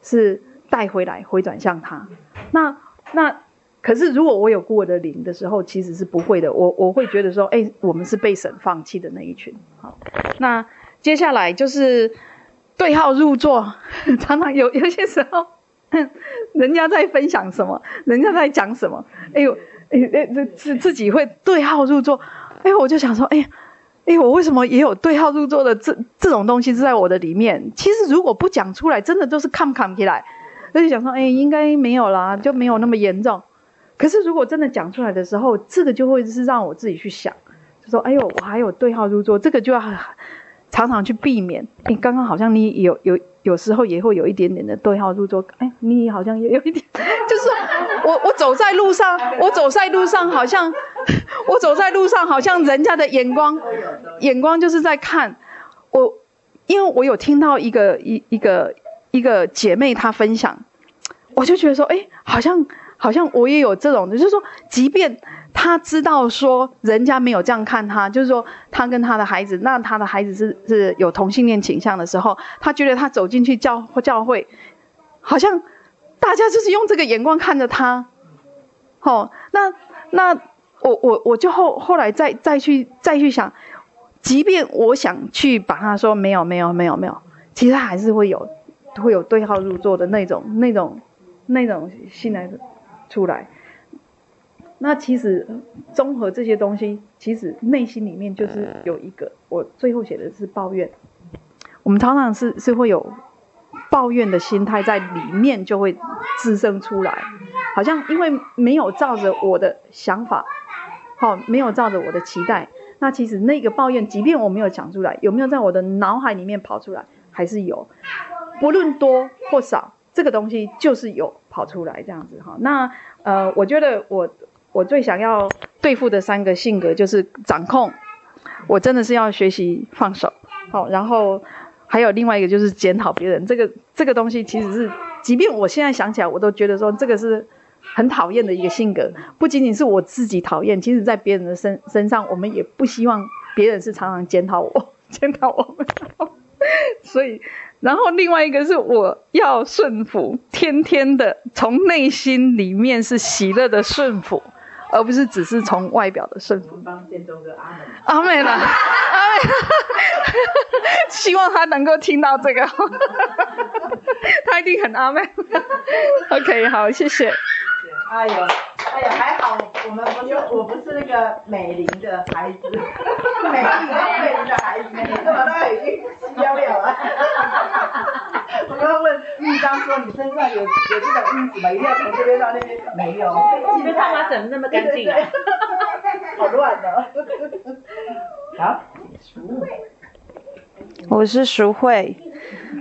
是带回来回转向他，那那。可是，如果我有孤儿的灵的时候，其实是不会的。我我会觉得说，哎，我们是被神放弃的那一群。好，那接下来就是对号入座。常常有有些时候，人家在分享什么，人家在讲什么，哎呦，哎哎，自自己会对号入座。哎，我就想说，哎，哎，我为什么也有对号入座的这这种东西是在我的里面？其实如果不讲出来，真的都是看不看不起来。所以想说，哎，应该没有啦，就没有那么严重。可是，如果真的讲出来的时候，这个就会是让我自己去想，就说：“哎呦，我还有对号入座，这个就要常常去避免。”你刚刚好像你有有有时候也会有一点点的对号入座，哎，你好像也有一点，就是我我走在路上，我走在路上，好像 我走在路上，好像人家的眼光眼光就是在看我，因为我有听到一个一一个一个姐妹她分享，我就觉得说：“哎，好像。”好像我也有这种，就是说，即便他知道说人家没有这样看他，就是说他跟他的孩子，那他的孩子是是有同性恋倾向的时候，他觉得他走进去教教会，好像大家就是用这个眼光看着他。哦，那那我我我就后后来再再去再去想，即便我想去把他说没有没有没有没有，其实还是会有会有对号入座的那种那种那种新来的。出来，那其实综合这些东西，其实内心里面就是有一个，我最后写的是抱怨。我们常常是是会有抱怨的心态在里面，就会滋生出来，好像因为没有照着我的想法，好，没有照着我的期待，那其实那个抱怨，即便我没有讲出来，有没有在我的脑海里面跑出来，还是有，不论多或少。这个东西就是有跑出来这样子哈，那呃，我觉得我我最想要对付的三个性格就是掌控，我真的是要学习放手。好，然后还有另外一个就是检讨别人，这个这个东西其实是，即便我现在想起来，我都觉得说这个是很讨厌的一个性格。不仅仅是我自己讨厌，其实在别人的身身上，我们也不希望别人是常常检讨我，检讨我们。所以，然后另外一个是我要顺服，天天的从内心里面是喜乐的顺服。而不是只是从外表的顺服。帮建中哥阿妹。阿门了，阿门。希望他能够听到这个，他一定很阿妹。OK，好，谢谢。哎呦，哎呀，还好我们不是，我不是那个美玲的孩子，美丽的美玲的孩子，你怎么都已经消了了？我刚刚问玉章说，你身上有有这种印子吗？一定要从这边到那边？没有。你的头发怎么那么干净啊？好乱的。好。我是淑慧。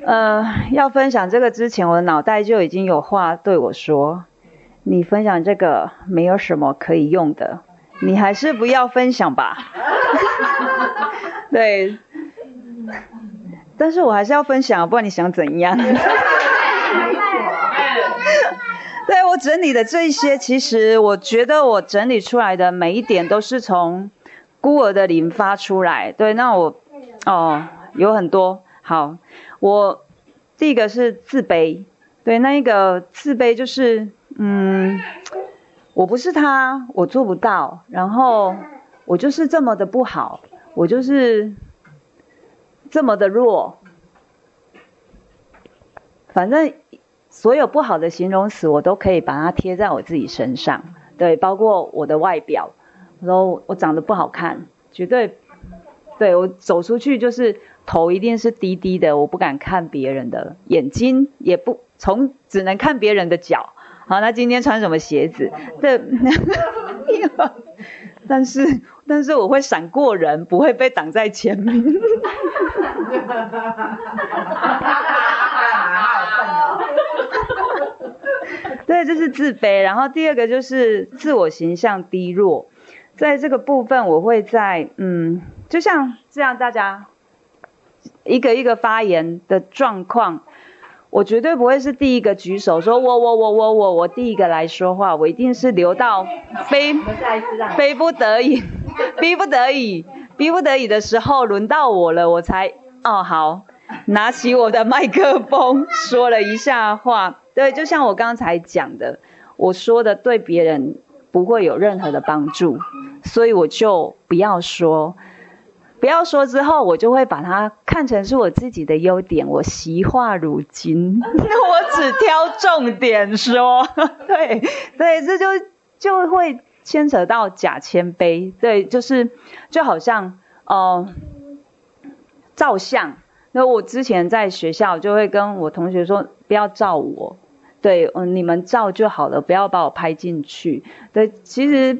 呃，要分享这个之前，我的脑袋就已经有话对我说。你分享这个没有什么可以用的，你还是不要分享吧。对，但是我还是要分享，不然你想怎样？对，我整理的这一些，其实我觉得我整理出来的每一点都是从孤儿的灵发出来。对，那我哦有很多。好，我第一个是自卑。对，那一个自卑就是。嗯，我不是他，我做不到。然后我就是这么的不好，我就是这么的弱。反正所有不好的形容词，我都可以把它贴在我自己身上。对，包括我的外表，然后我长得不好看，绝对。对，我走出去就是头一定是低低的，我不敢看别人的眼睛，也不从只能看别人的脚。好，那今天穿什么鞋子？对，但是但是我会闪过人，不会被挡在前面。对，这是自卑。然后第二个就是自我形象低落，在这个部分，我会在嗯，就像这样，大家一个一个发言的状况。我绝对不会是第一个举手，说我我我我我我第一个来说话，我一定是留到非非不得已，逼不得已，逼不得已的时候轮到我了，我才哦好，拿起我的麦克风说了一下话。对，就像我刚才讲的，我说的对别人不会有任何的帮助，所以我就不要说。不要说之后，我就会把它看成是我自己的优点。我习化如金，我只挑重点说。对 对，这就就会牵扯到假谦卑。对，就是就好像呃照相。那我之前在学校就会跟我同学说，不要照我。对，嗯，你们照就好了，不要把我拍进去。对，其实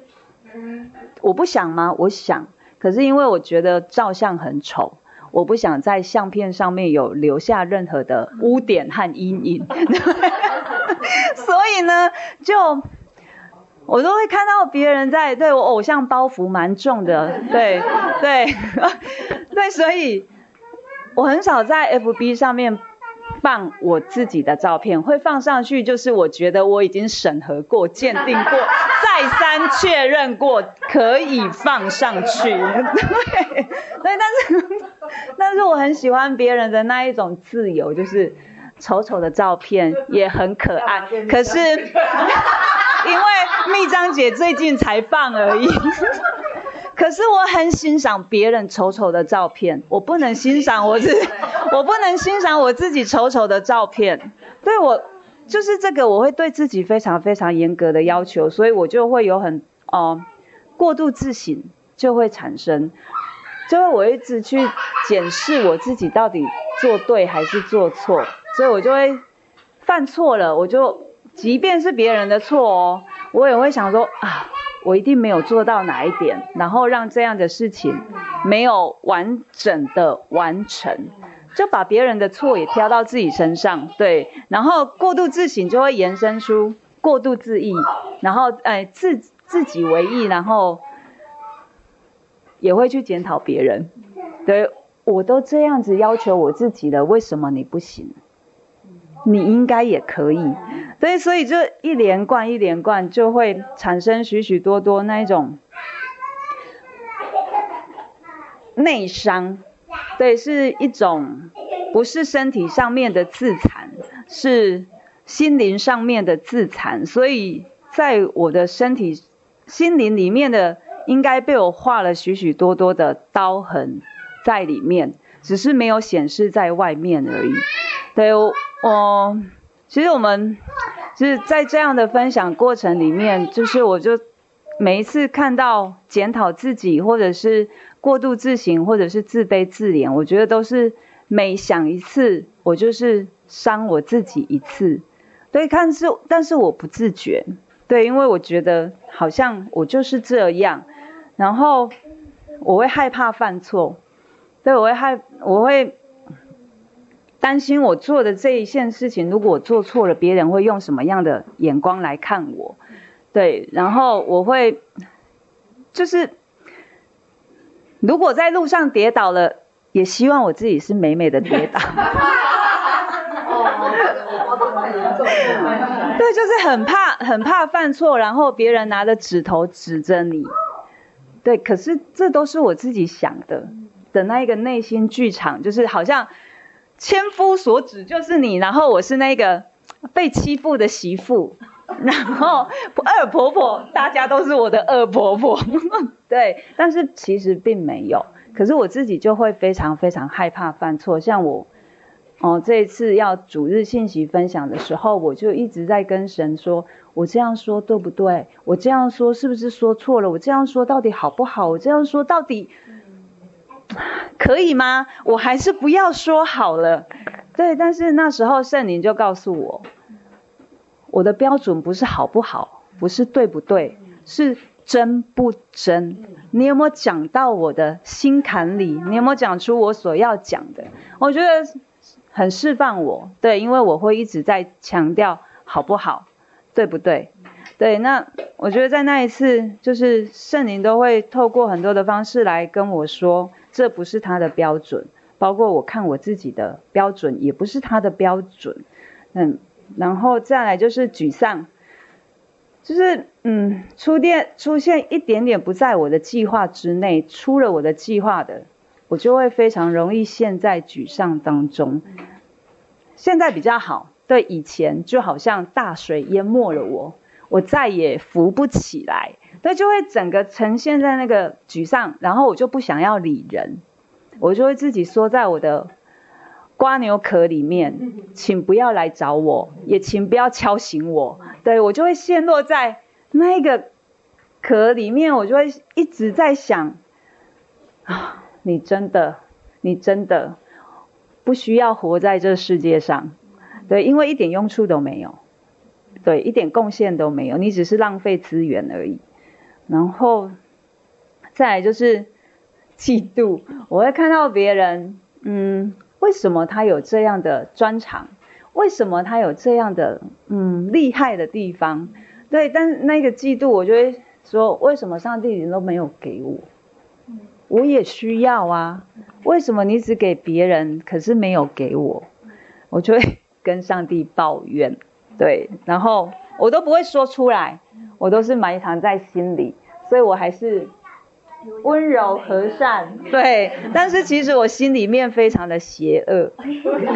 我不想吗？我想。可是因为我觉得照相很丑，我不想在相片上面有留下任何的污点和阴影，所以呢，就我都会看到别人在对我偶像包袱蛮重的，对对对，所以我很少在 FB 上面。放我自己的照片会放上去，就是我觉得我已经审核过、鉴定过、再三确认过可以放上去。对，对，但是但是我很喜欢别人的那一种自由，就是丑丑的照片也很可爱。可是 因为蜜章姐最近才放而已。可是我很欣赏别人丑丑的照片，我不能欣赏我自己，我不能欣赏我自己丑丑的照片。对我就是这个，我会对自己非常非常严格的要求，所以我就会有很哦、呃、过度自省就会产生，就会我一直去检视我自己到底做对还是做错，所以我就会犯错了，我就即便是别人的错哦，我也会想说啊。我一定没有做到哪一点，然后让这样的事情没有完整的完成，就把别人的错也挑到自己身上，对，然后过度自省就会延伸出过度自义，然后哎自自己为义，然后也会去检讨别人。对，我都这样子要求我自己了，为什么你不行？你应该也可以。对，所以这一连贯一连贯就会产生许许多多那一种内伤。对，是一种不是身体上面的自残，是心灵上面的自残。所以在我的身体、心灵里面的，应该被我画了许许多多的刀痕。在里面，只是没有显示在外面而已。对，我，其实我们就是在这样的分享过程里面，就是我就每一次看到检讨自己，或者是过度自省，或者是自卑自怜，我觉得都是每想一次，我就是伤我自己一次。对，看是，但是我不自觉。对，因为我觉得好像我就是这样，然后我会害怕犯错。对，我会害，我会担心我做的这一件事情，如果我做错了，别人会用什么样的眼光来看我？对，然后我会，就是如果在路上跌倒了，也希望我自己是美美的跌倒。对，就是很怕，很怕犯错，然后别人拿着指头指着你。对，可是这都是我自己想的。的那一个内心剧场，就是好像千夫所指就是你，然后我是那个被欺负的媳妇，然后二婆婆，大家都是我的二婆婆，对，但是其实并没有，可是我自己就会非常非常害怕犯错，像我哦这一次要主日信息分享的时候，我就一直在跟神说，我这样说对不对？我这样说是不是说错了？我这样说到底好不好？我这样说到底。可以吗？我还是不要说好了。对，但是那时候圣灵就告诉我，我的标准不是好不好，不是对不对，是真不真。你有没有讲到我的心坎里？你有没有讲出我所要讲的？我觉得很释放我。对，因为我会一直在强调好不好，对不对？对，那我觉得在那一次，就是圣灵都会透过很多的方式来跟我说。这不是他的标准，包括我看我自己的标准也不是他的标准，嗯，然后再来就是沮丧，就是嗯，出电出现一点点不在我的计划之内，出了我的计划的，我就会非常容易陷在沮丧当中。现在比较好，对，以前就好像大水淹没了我，我再也浮不起来。所以就会整个呈现在那个沮丧，然后我就不想要理人，我就会自己缩在我的瓜牛壳里面，请不要来找我，也请不要敲醒我。对，我就会陷落在那个壳里面，我就会一直在想啊，你真的，你真的不需要活在这世界上，对，因为一点用处都没有，对，一点贡献都没有，你只是浪费资源而已。然后，再来就是嫉妒。我会看到别人，嗯，为什么他有这样的专长？为什么他有这样的嗯厉害的地方？对，但是那个嫉妒，我就会说，为什么上帝你都没有给我？我也需要啊。为什么你只给别人，可是没有给我？我就会跟上帝抱怨。对，然后我都不会说出来。我都是埋藏在心里，所以我还是温柔和善，对。但是其实我心里面非常的邪恶，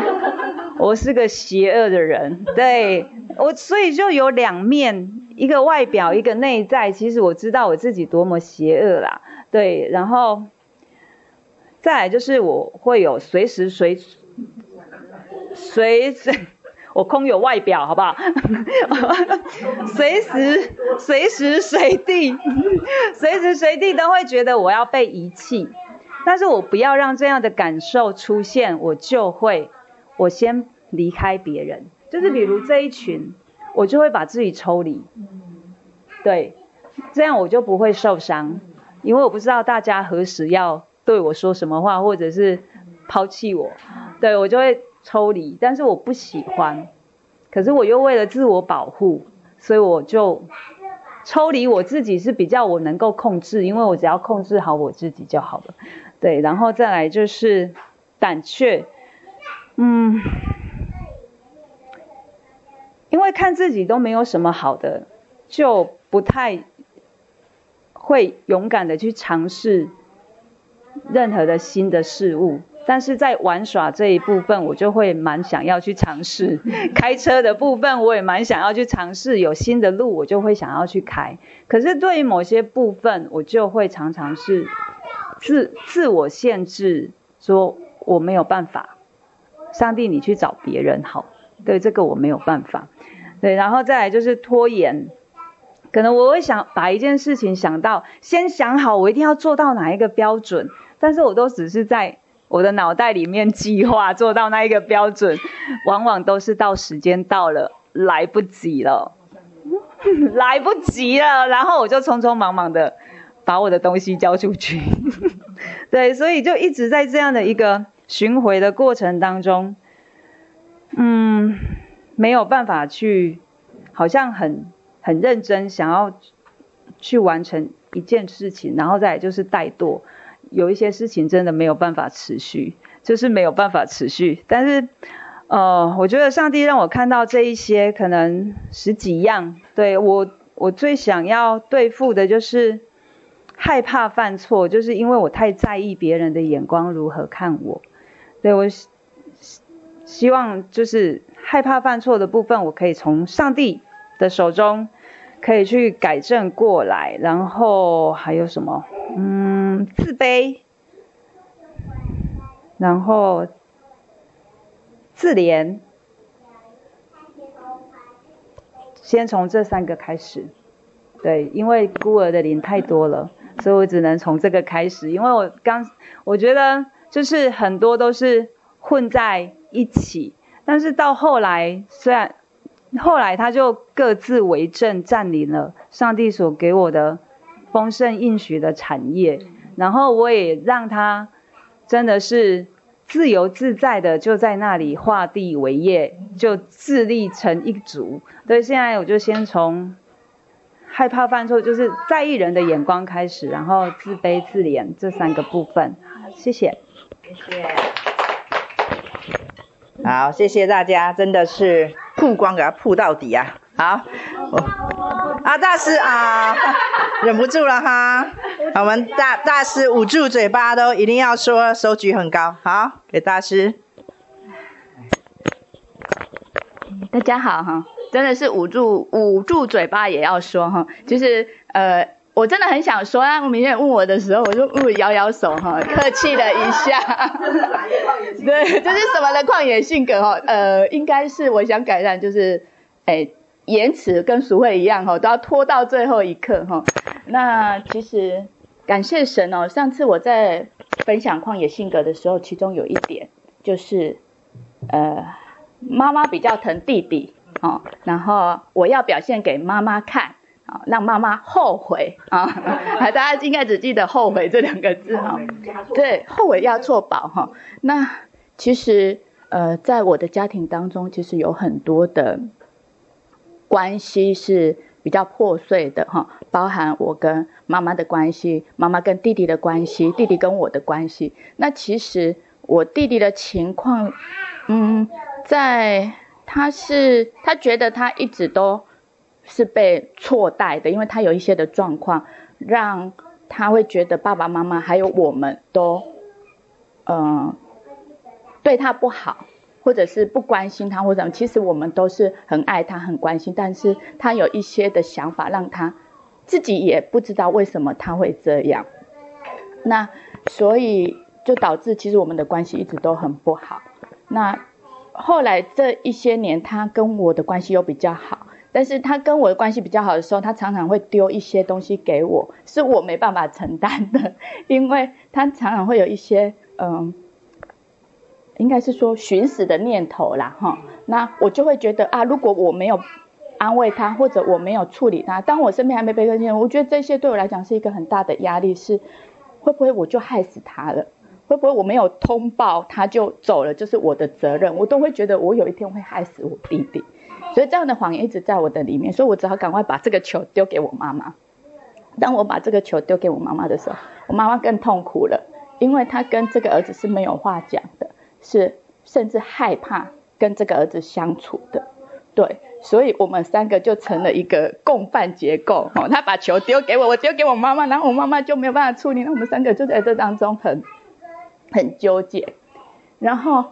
我是个邪恶的人，对。我所以就有两面，一个外表，一个内在。其实我知道我自己多么邪恶啦，对。然后再来就是我会有随时随随随。我空有外表，好不好？随时、随时随地、随时随地都会觉得我要被遗弃，但是我不要让这样的感受出现，我就会，我先离开别人，就是比如这一群，我就会把自己抽离，对，这样我就不会受伤，因为我不知道大家何时要对我说什么话，或者是抛弃我，对，我就会。抽离，但是我不喜欢，可是我又为了自我保护，所以我就抽离我自己是比较我能够控制，因为我只要控制好我自己就好了。对，然后再来就是胆怯，嗯，因为看自己都没有什么好的，就不太会勇敢的去尝试任何的新的事物。但是在玩耍这一部分，我就会蛮想要去尝试；开车的部分，我也蛮想要去尝试。有新的路，我就会想要去开。可是对于某些部分，我就会常常是自自我限制，说我没有办法。上帝，你去找别人好。对，这个我没有办法。对，然后再来就是拖延，可能我会想把一件事情想到，先想好我一定要做到哪一个标准，但是我都只是在。我的脑袋里面计划做到那一个标准，往往都是到时间到了，来不及了，来不及了，然后我就匆匆忙忙的把我的东西交出去。对，所以就一直在这样的一个巡回的过程当中，嗯，没有办法去，好像很很认真想要去完成一件事情，然后再就是怠惰。有一些事情真的没有办法持续，就是没有办法持续。但是，呃，我觉得上帝让我看到这一些可能十几样，对，我，我最想要对付的就是害怕犯错，就是因为我太在意别人的眼光如何看我。对，我希希望就是害怕犯错的部分，我可以从上帝的手中可以去改正过来。然后还有什么？嗯，自卑，然后自怜，先从这三个开始。对，因为孤儿的灵太多了，所以我只能从这个开始。因为我刚，我觉得就是很多都是混在一起，但是到后来，虽然后来他就各自为政，占领了上帝所给我的。丰盛应许的产业，然后我也让他真的是自由自在的就在那里画地为业，就自立成一族。所以现在我就先从害怕犯错，就是在意人的眼光开始，然后自卑自怜这三个部分。谢谢，谢谢。好，谢谢大家，真的是曝光给他曝到底啊！好，啊大师啊，忍不住了哈，我们大大师捂住嘴巴都一定要说，手举很高，好，给大师。大家好哈，真的是捂住捂住嘴巴也要说哈，就是呃，我真的很想说啊，明天问我的时候，我就嗯摇摇手哈，客气了一下。对，这是什么的旷野性格哈？呃，应该是我想改善，就是哎。延迟跟淑慧一样哈，都要拖到最后一刻哈。那其实感谢神哦，上次我在分享旷野性格的时候，其中有一点就是，呃，妈妈比较疼弟弟哦，然后我要表现给妈妈看啊，让妈妈后悔啊。大家应该只记得后悔这两个字哈。对，后悔要错宝哈。那其实呃，在我的家庭当中，其实有很多的。关系是比较破碎的哈，包含我跟妈妈的关系，妈妈跟弟弟的关系，弟弟跟我的关系。那其实我弟弟的情况，嗯，在他是他觉得他一直都是被错待的，因为他有一些的状况，让他会觉得爸爸妈妈还有我们都，嗯、对他不好。或者是不关心他，或者其实我们都是很爱他、很关心，但是他有一些的想法，让他自己也不知道为什么他会这样。那所以就导致其实我们的关系一直都很不好。那后来这一些年，他跟我的关系又比较好，但是他跟我的关系比较好的时候，他常常会丢一些东西给我，是我没办法承担的，因为他常常会有一些嗯。应该是说寻死的念头啦，哈，那我就会觉得啊，如果我没有安慰他，或者我没有处理他，当我身边还没被更新，我觉得这些对我来讲是一个很大的压力，是会不会我就害死他了，会不会我没有通报他就走了，就是我的责任？我都会觉得我有一天会害死我弟弟，所以这样的谎言一直在我的里面，所以我只好赶快把这个球丢给我妈妈。当我把这个球丢给我妈妈的时候，我妈妈更痛苦了，因为她跟这个儿子是没有话讲的，是甚至害怕跟这个儿子相处的。对，所以我们三个就成了一个共犯结构。哦，他把球丢给我，我丢给我妈妈，然后我妈妈就没有办法处理，那我们三个就在这当中很很纠结。然后，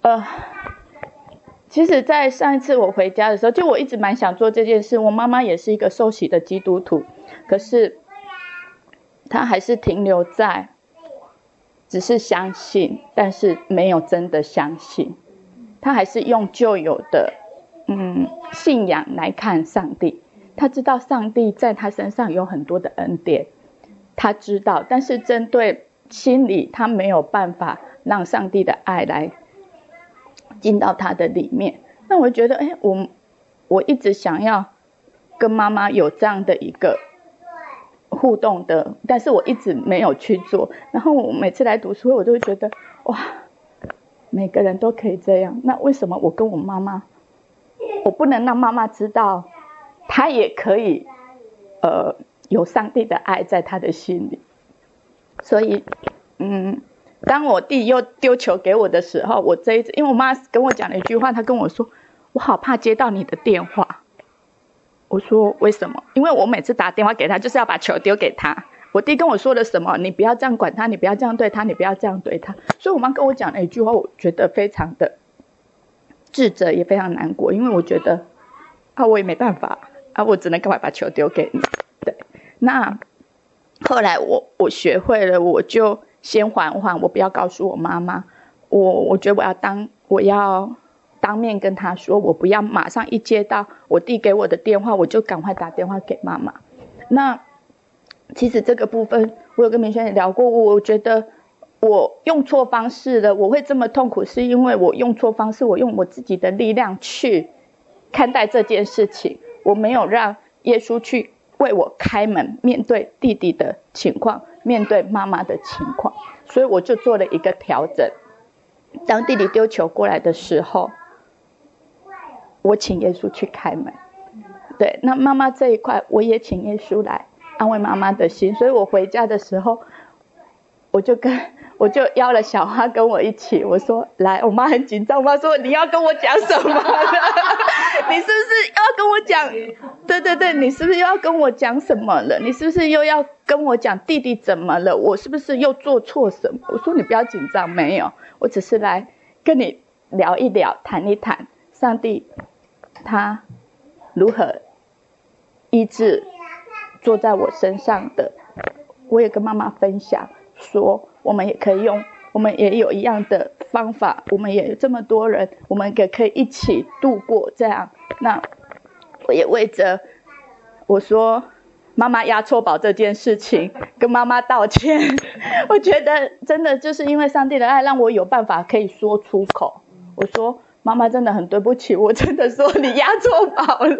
呃，其实，在上一次我回家的时候，就我一直蛮想做这件事。我妈妈也是一个受洗的基督徒，可是她还是停留在只是相信，但是没有真的相信。他还是用旧有的，嗯，信仰来看上帝。他知道上帝在他身上有很多的恩典，他知道，但是针对心里，他没有办法让上帝的爱来进到他的里面。那我觉得，哎，我我一直想要跟妈妈有这样的一个互动的，但是我一直没有去做。然后我每次来读书，我就会觉得，哇。每个人都可以这样，那为什么我跟我妈妈，我不能让妈妈知道，她也可以，呃，有上帝的爱在她的心里。所以，嗯，当我弟又丢球给我的时候，我这一次，因为我妈跟我讲了一句话，她跟我说，我好怕接到你的电话。我说为什么？因为我每次打电话给他，就是要把球丢给他。我弟跟我说了什么？你不要这样管他，你不要这样对他，你不要这样对他。所以我妈跟我讲了一句话，我觉得非常的自责，也非常难过，因为我觉得啊，我也没办法啊，我只能赶快把球丢给你。对，那后来我我学会了，我就先缓缓，我不要告诉我妈妈，我我觉得我要当我要当面跟她说，我不要马上一接到我弟给我的电话，我就赶快打电话给妈妈。那。其实这个部分，我有跟明轩也聊过。我觉得我用错方式了，我会这么痛苦，是因为我用错方式，我用我自己的力量去看待这件事情，我没有让耶稣去为我开门，面对弟弟的情况，面对妈妈的情况，所以我就做了一个调整。当弟弟丢球过来的时候，我请耶稣去开门。对，那妈妈这一块，我也请耶稣来。安慰妈妈的心，所以我回家的时候，我就跟我就邀了小花跟我一起。我说：“来，我妈很紧张。”我妈说：“你要跟我讲什么？你是不是要跟我讲？对对对，你是不是又要跟我讲什么了？你是不是又要跟我讲弟弟怎么了？我是不是又做错什么？”我说：“你不要紧张，没有，我只是来跟你聊一聊，谈一谈上帝他如何医治。”坐在我身上的，我也跟妈妈分享说，我们也可以用，我们也有一样的方法，我们也有这么多人，我们也可以一起度过这样。那我也为着我说妈妈押错宝这件事情跟妈妈道歉。我觉得真的就是因为上帝的爱，让我有办法可以说出口。我说妈妈真的很对不起，我真的说你押错宝了。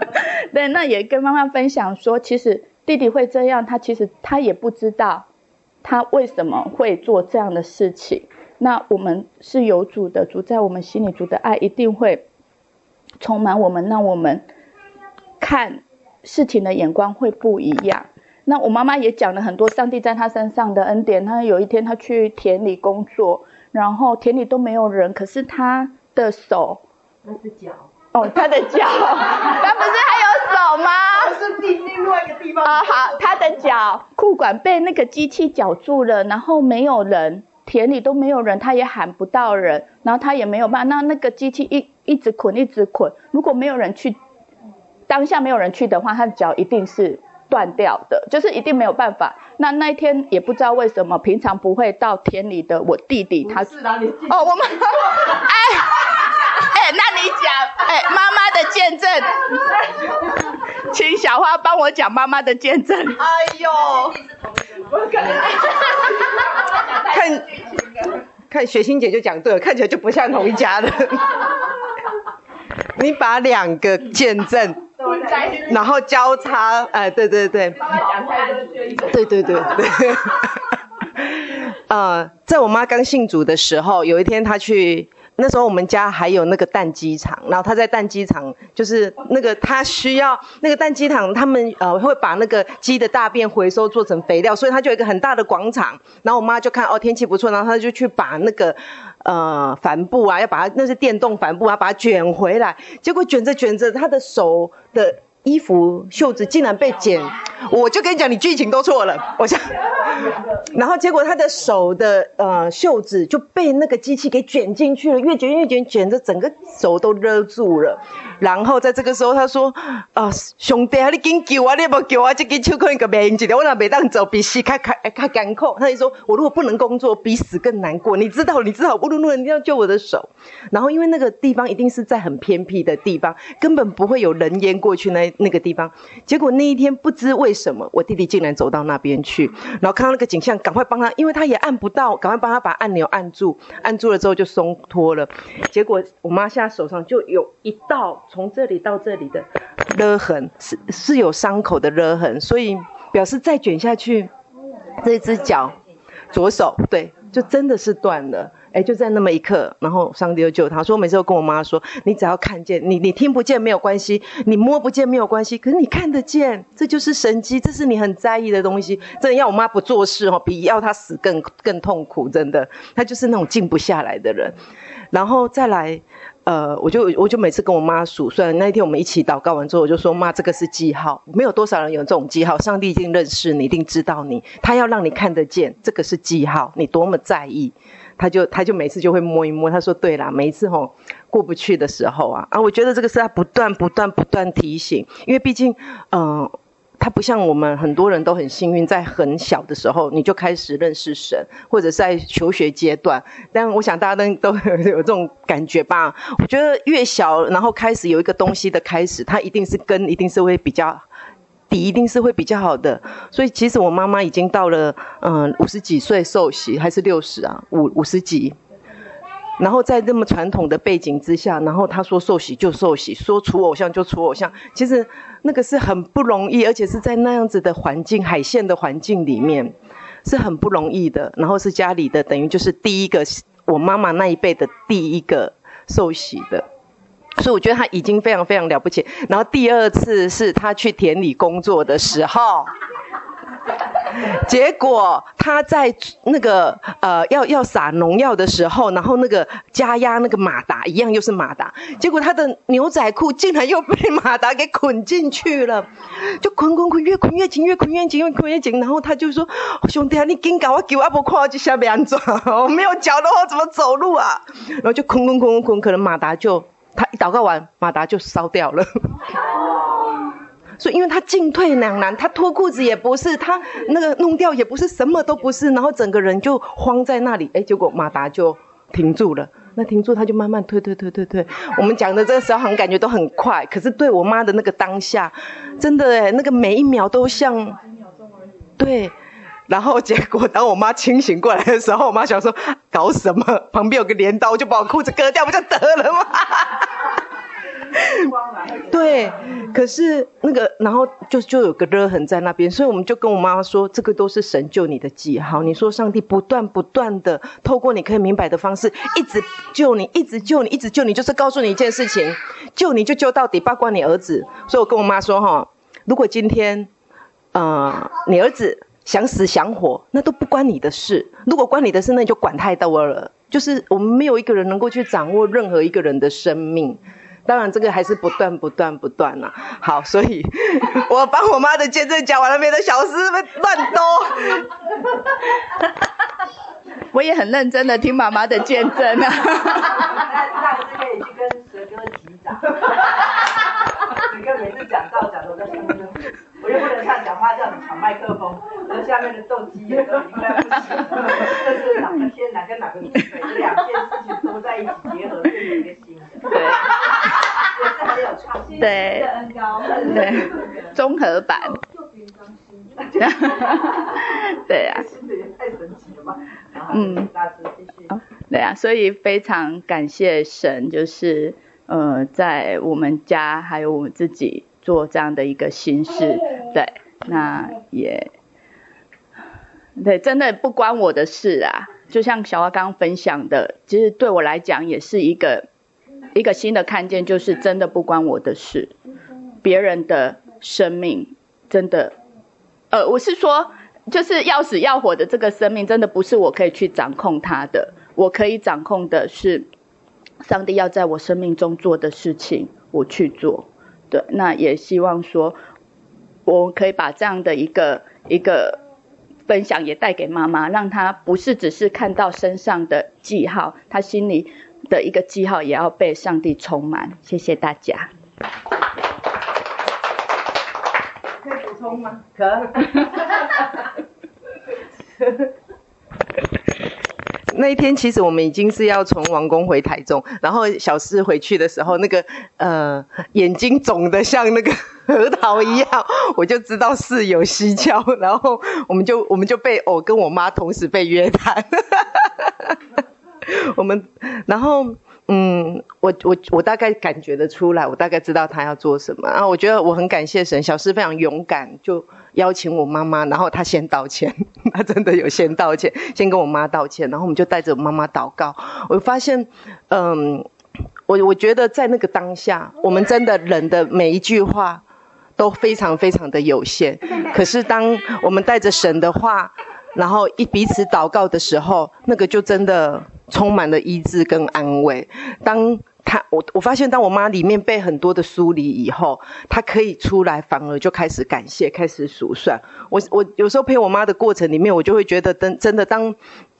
对，那也跟妈妈分享说，其实弟弟会这样，他其实他也不知道他为什么会做这样的事情。那我们是有主的，主在我们心里，主的爱一定会充满我们，让我们看事情的眼光会不一样。那我妈妈也讲了很多上帝在他身上的恩典。他有一天他去田里工作，然后田里都没有人，可是他的手，那是脚。哦，他的脚，他不是还是另另外一个地方。啊、哦，好，他的脚裤管被那个机器绞住了，然后没有人，田里都没有人，他也喊不到人，然后他也没有办法，那那个机器一一直捆，一直捆，如果没有人去，当下没有人去的话，他的脚一定是断掉的，就是一定没有办法。那那一天也不知道为什么，平常不会到田里的我弟弟，他是哪里？哦，我们，哎。哎，那你讲，哎，妈妈的见证，请小花帮我讲妈妈的见证。哎呦，看，看雪欣姐就讲对了，看起来就不像同一家的。你把两个见证，然后交叉，哎，对对对，对对对对。呃，在我妈刚信主的时候，有一天她去。那时候我们家还有那个蛋鸡场，然后他在蛋鸡场，就是那个他需要那个蛋鸡场，他们呃会把那个鸡的大便回收做成肥料，所以他就有一个很大的广场。然后我妈就看哦天气不错，然后他就去把那个呃帆布啊，要把那些电动帆布啊，把它卷回来。结果卷着卷着，他的手的衣服袖子竟然被剪，我就跟你讲，你剧情都错了，我想。然后结果他的手的呃袖子就被那个机器给卷进去了，越卷越卷，卷着整个手都勒住了。然后在这个时候，他说：“啊、兄弟啊，你紧救我，你不救我，这根手可能个命一点，我那没当走，比死卡卡卡艰苦。”他就说：“我如果不能工作，比死更难过。你知道，你知道，无论如何你要救我的手。”然后因为那个地方一定是在很偏僻的地方，根本不会有人烟过去那那个地方。结果那一天不知为什么，我弟弟竟然走到那边去，然后看到那个景象，赶快帮他，因为他也按不到，赶快帮他把按钮按住，按住了之后就松脱了。结果我妈现在手上就有一道。从这里到这里的勒痕是是有伤口的勒痕，所以表示再卷下去，这只脚左手对，就真的是断了。哎，就在那么一刻，然后上帝就救他。说，我每次都跟我妈说，你只要看见，你你听不见没有关系，你摸不见没有关系，可是你看得见，这就是神迹，这是你很在意的东西。真的要我妈不做事哦，比要她死更更痛苦。真的，她就是那种静不下来的人。然后再来。呃，我就我就每次跟我妈数算，那一天我们一起祷告完之后，我就说妈，这个是记号，没有多少人有这种记号，上帝一定认识你，一定知道你，他要让你看得见，这个是记号，你多么在意，他就他就每次就会摸一摸，他说对啦，每一次吼过不去的时候啊，啊，我觉得这个是他不断不断不断提醒，因为毕竟嗯。他不像我们很多人都很幸运，在很小的时候你就开始认识神，或者在求学阶段。但我想大家都都有这种感觉吧？我觉得越小，然后开始有一个东西的开始，它一定是根，一定是会比较底，一定是会比较好的。所以其实我妈妈已经到了嗯五十几岁受洗，还是六十啊？五五十几。然后在这么传统的背景之下，然后他说受洗就受洗，说除偶像就除偶像，其实那个是很不容易，而且是在那样子的环境，海线的环境里面，是很不容易的。然后是家里的，等于就是第一个，我妈妈那一辈的第一个受洗的，所以我觉得他已经非常非常了不起。然后第二次是他去田里工作的时候。结果他在那个呃要要撒农药的时候，然后那个加压那个马达一样又是马达，结果他的牛仔裤竟然又被马达给捆进去了，就捆捆捆，越捆越紧，越捆越紧，越捆越紧。然后他就说：“兄弟啊，你紧搞我给我不跨就下面安装，我没有脚的话怎么走路啊？”然后就捆捆捆捆捆，可能马达就他一祷告完，马达就烧掉了。所以，因为他进退两难，他脱裤子也不是，他那个弄掉也不是，什么都不是，然后整个人就慌在那里。哎，结果马达就停住了。那停住，他就慢慢推推推推推。我们讲的这个时候，好像感觉都很快，可是对我妈的那个当下，真的哎，那个每一秒都像，对。然后结果，当我妈清醒过来的时候，我妈想说搞什么？旁边有个镰刀，就把我裤子割掉，不就得了吗？对，可是那个，然后就就有个勒痕在那边，所以我们就跟我妈妈说，这个都是神救你的记号。你说上帝不断不断的透过你可以明白的方式，一直救你，一直救你，一直救你，就是告诉你一件事情，救你就救到底，包括你儿子。所以我跟我妈说哈，如果今天，呃，你儿子想死想活，那都不关你的事。如果关你的事，那你就管太多了。就是我们没有一个人能够去掌握任何一个人的生命。当然，这个还是不断、不断、不断呐。好，所以我把我妈的见证讲完了，别的小师们乱多。我也很认真的听妈妈的见证啊。那下次可以去跟蛇哥击掌。蛇哥每次讲到讲的我在下面，我又不能像讲话叫你抢麦克风，那下面的斗鸡眼都应该不行。这是哪个天哪跟哪个地水，这两件事情都在一起结合，变成一个新的。对。对，对，综合版。对啊。嗯。对啊，所以非常感谢神，就是呃，在我们家还有我们自己做这样的一个心事。对，那也对，真的不关我的事啊。就像小花刚刚分享的，其实对我来讲也是一个一个新的看见，就是真的不关我的事，别人的生命真的，呃，我是说，就是要死要活的这个生命，真的不是我可以去掌控它的，我可以掌控的是上帝要在我生命中做的事情，我去做。对，那也希望说，我可以把这样的一个一个。分享也带给妈妈，让她不是只是看到身上的记号，她心里的一个记号也要被上帝充满。谢谢大家。可以补充吗？可。那一天其实我们已经是要从王宫回台中，然后小四回去的时候，那个呃眼睛肿得像那个核桃一样，我就知道事有蹊跷，然后我们就我们就被我跟我妈同时被约谈，我们然后。嗯，我我我大概感觉得出来，我大概知道他要做什么啊。我觉得我很感谢神，小四非常勇敢，就邀请我妈妈，然后他先道歉，他真的有先道歉，先跟我妈道歉，然后我们就带着我妈妈祷告。我发现，嗯，我我觉得在那个当下，我们真的人的每一句话都非常非常的有限，可是当我们带着神的话，然后一彼此祷告的时候，那个就真的。充满了医治跟安慰。当他我我发现，当我妈里面被很多的梳理以后，她可以出来，反而就开始感谢，开始数算。我我有时候陪我妈的过程里面，我就会觉得，真真的，当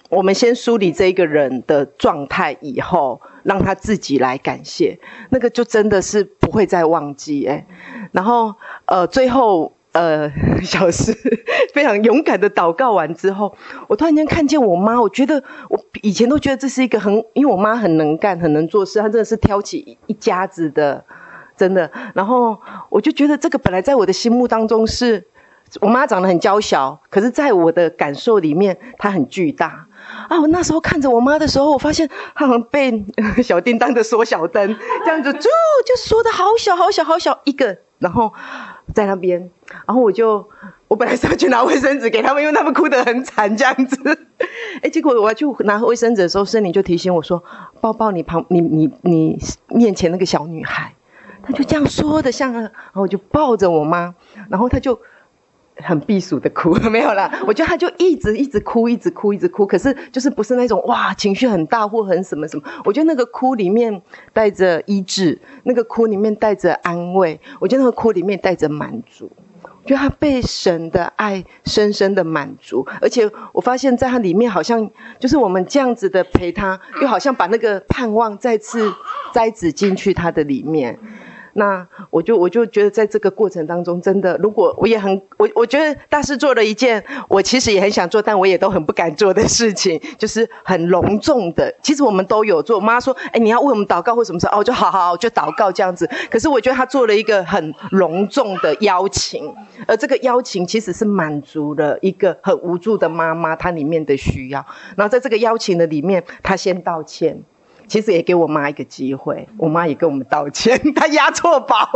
我们先梳理这一个人的状态以后，让他自己来感谢，那个就真的是不会再忘记诶。然后呃，最后。呃，小时 非常勇敢的祷告完之后，我突然间看见我妈，我觉得我以前都觉得这是一个很，因为我妈很能干，很能做事，她真的是挑起一家子的，真的。然后我就觉得这个本来在我的心目当中是，我妈长得很娇小，可是在我的感受里面，她很巨大。啊，我那时候看着我妈的时候，我发现她好像被 小叮当的缩小灯这样子，就就缩的好小好小好小一个，然后。在那边，然后我就，我本来是要去拿卫生纸给他们，因为他们哭得很惨这样子。哎，结果我要去拿卫生纸的时候，森林就提醒我说：“抱抱你旁，你你你面前那个小女孩。”她就这样说的，像，然后我就抱着我妈，然后她就很避暑的哭，没有啦。我觉得他就一直一直哭，一直哭，一直哭。可是就是不是那种哇情绪很大或很什么什么。我觉得那个哭里面带着医治，那个哭里面带着安慰。我觉得那个哭里面带着满足。我觉得他被神的爱深深的满足，而且我发现在他里面好像就是我们这样子的陪他，又好像把那个盼望再次栽植进去他的里面。那我就我就觉得，在这个过程当中，真的，如果我也很我我觉得大师做了一件我其实也很想做，但我也都很不敢做的事情，就是很隆重的。其实我们都有做。妈说：“哎，你要为我们祷告或什么时候？”哦，就好好好，就祷告这样子。可是我觉得他做了一个很隆重的邀请，而这个邀请其实是满足了一个很无助的妈妈她里面的需要。然后在这个邀请的里面，她先道歉。其实也给我妈一个机会，我妈也跟我们道歉，她押错宝，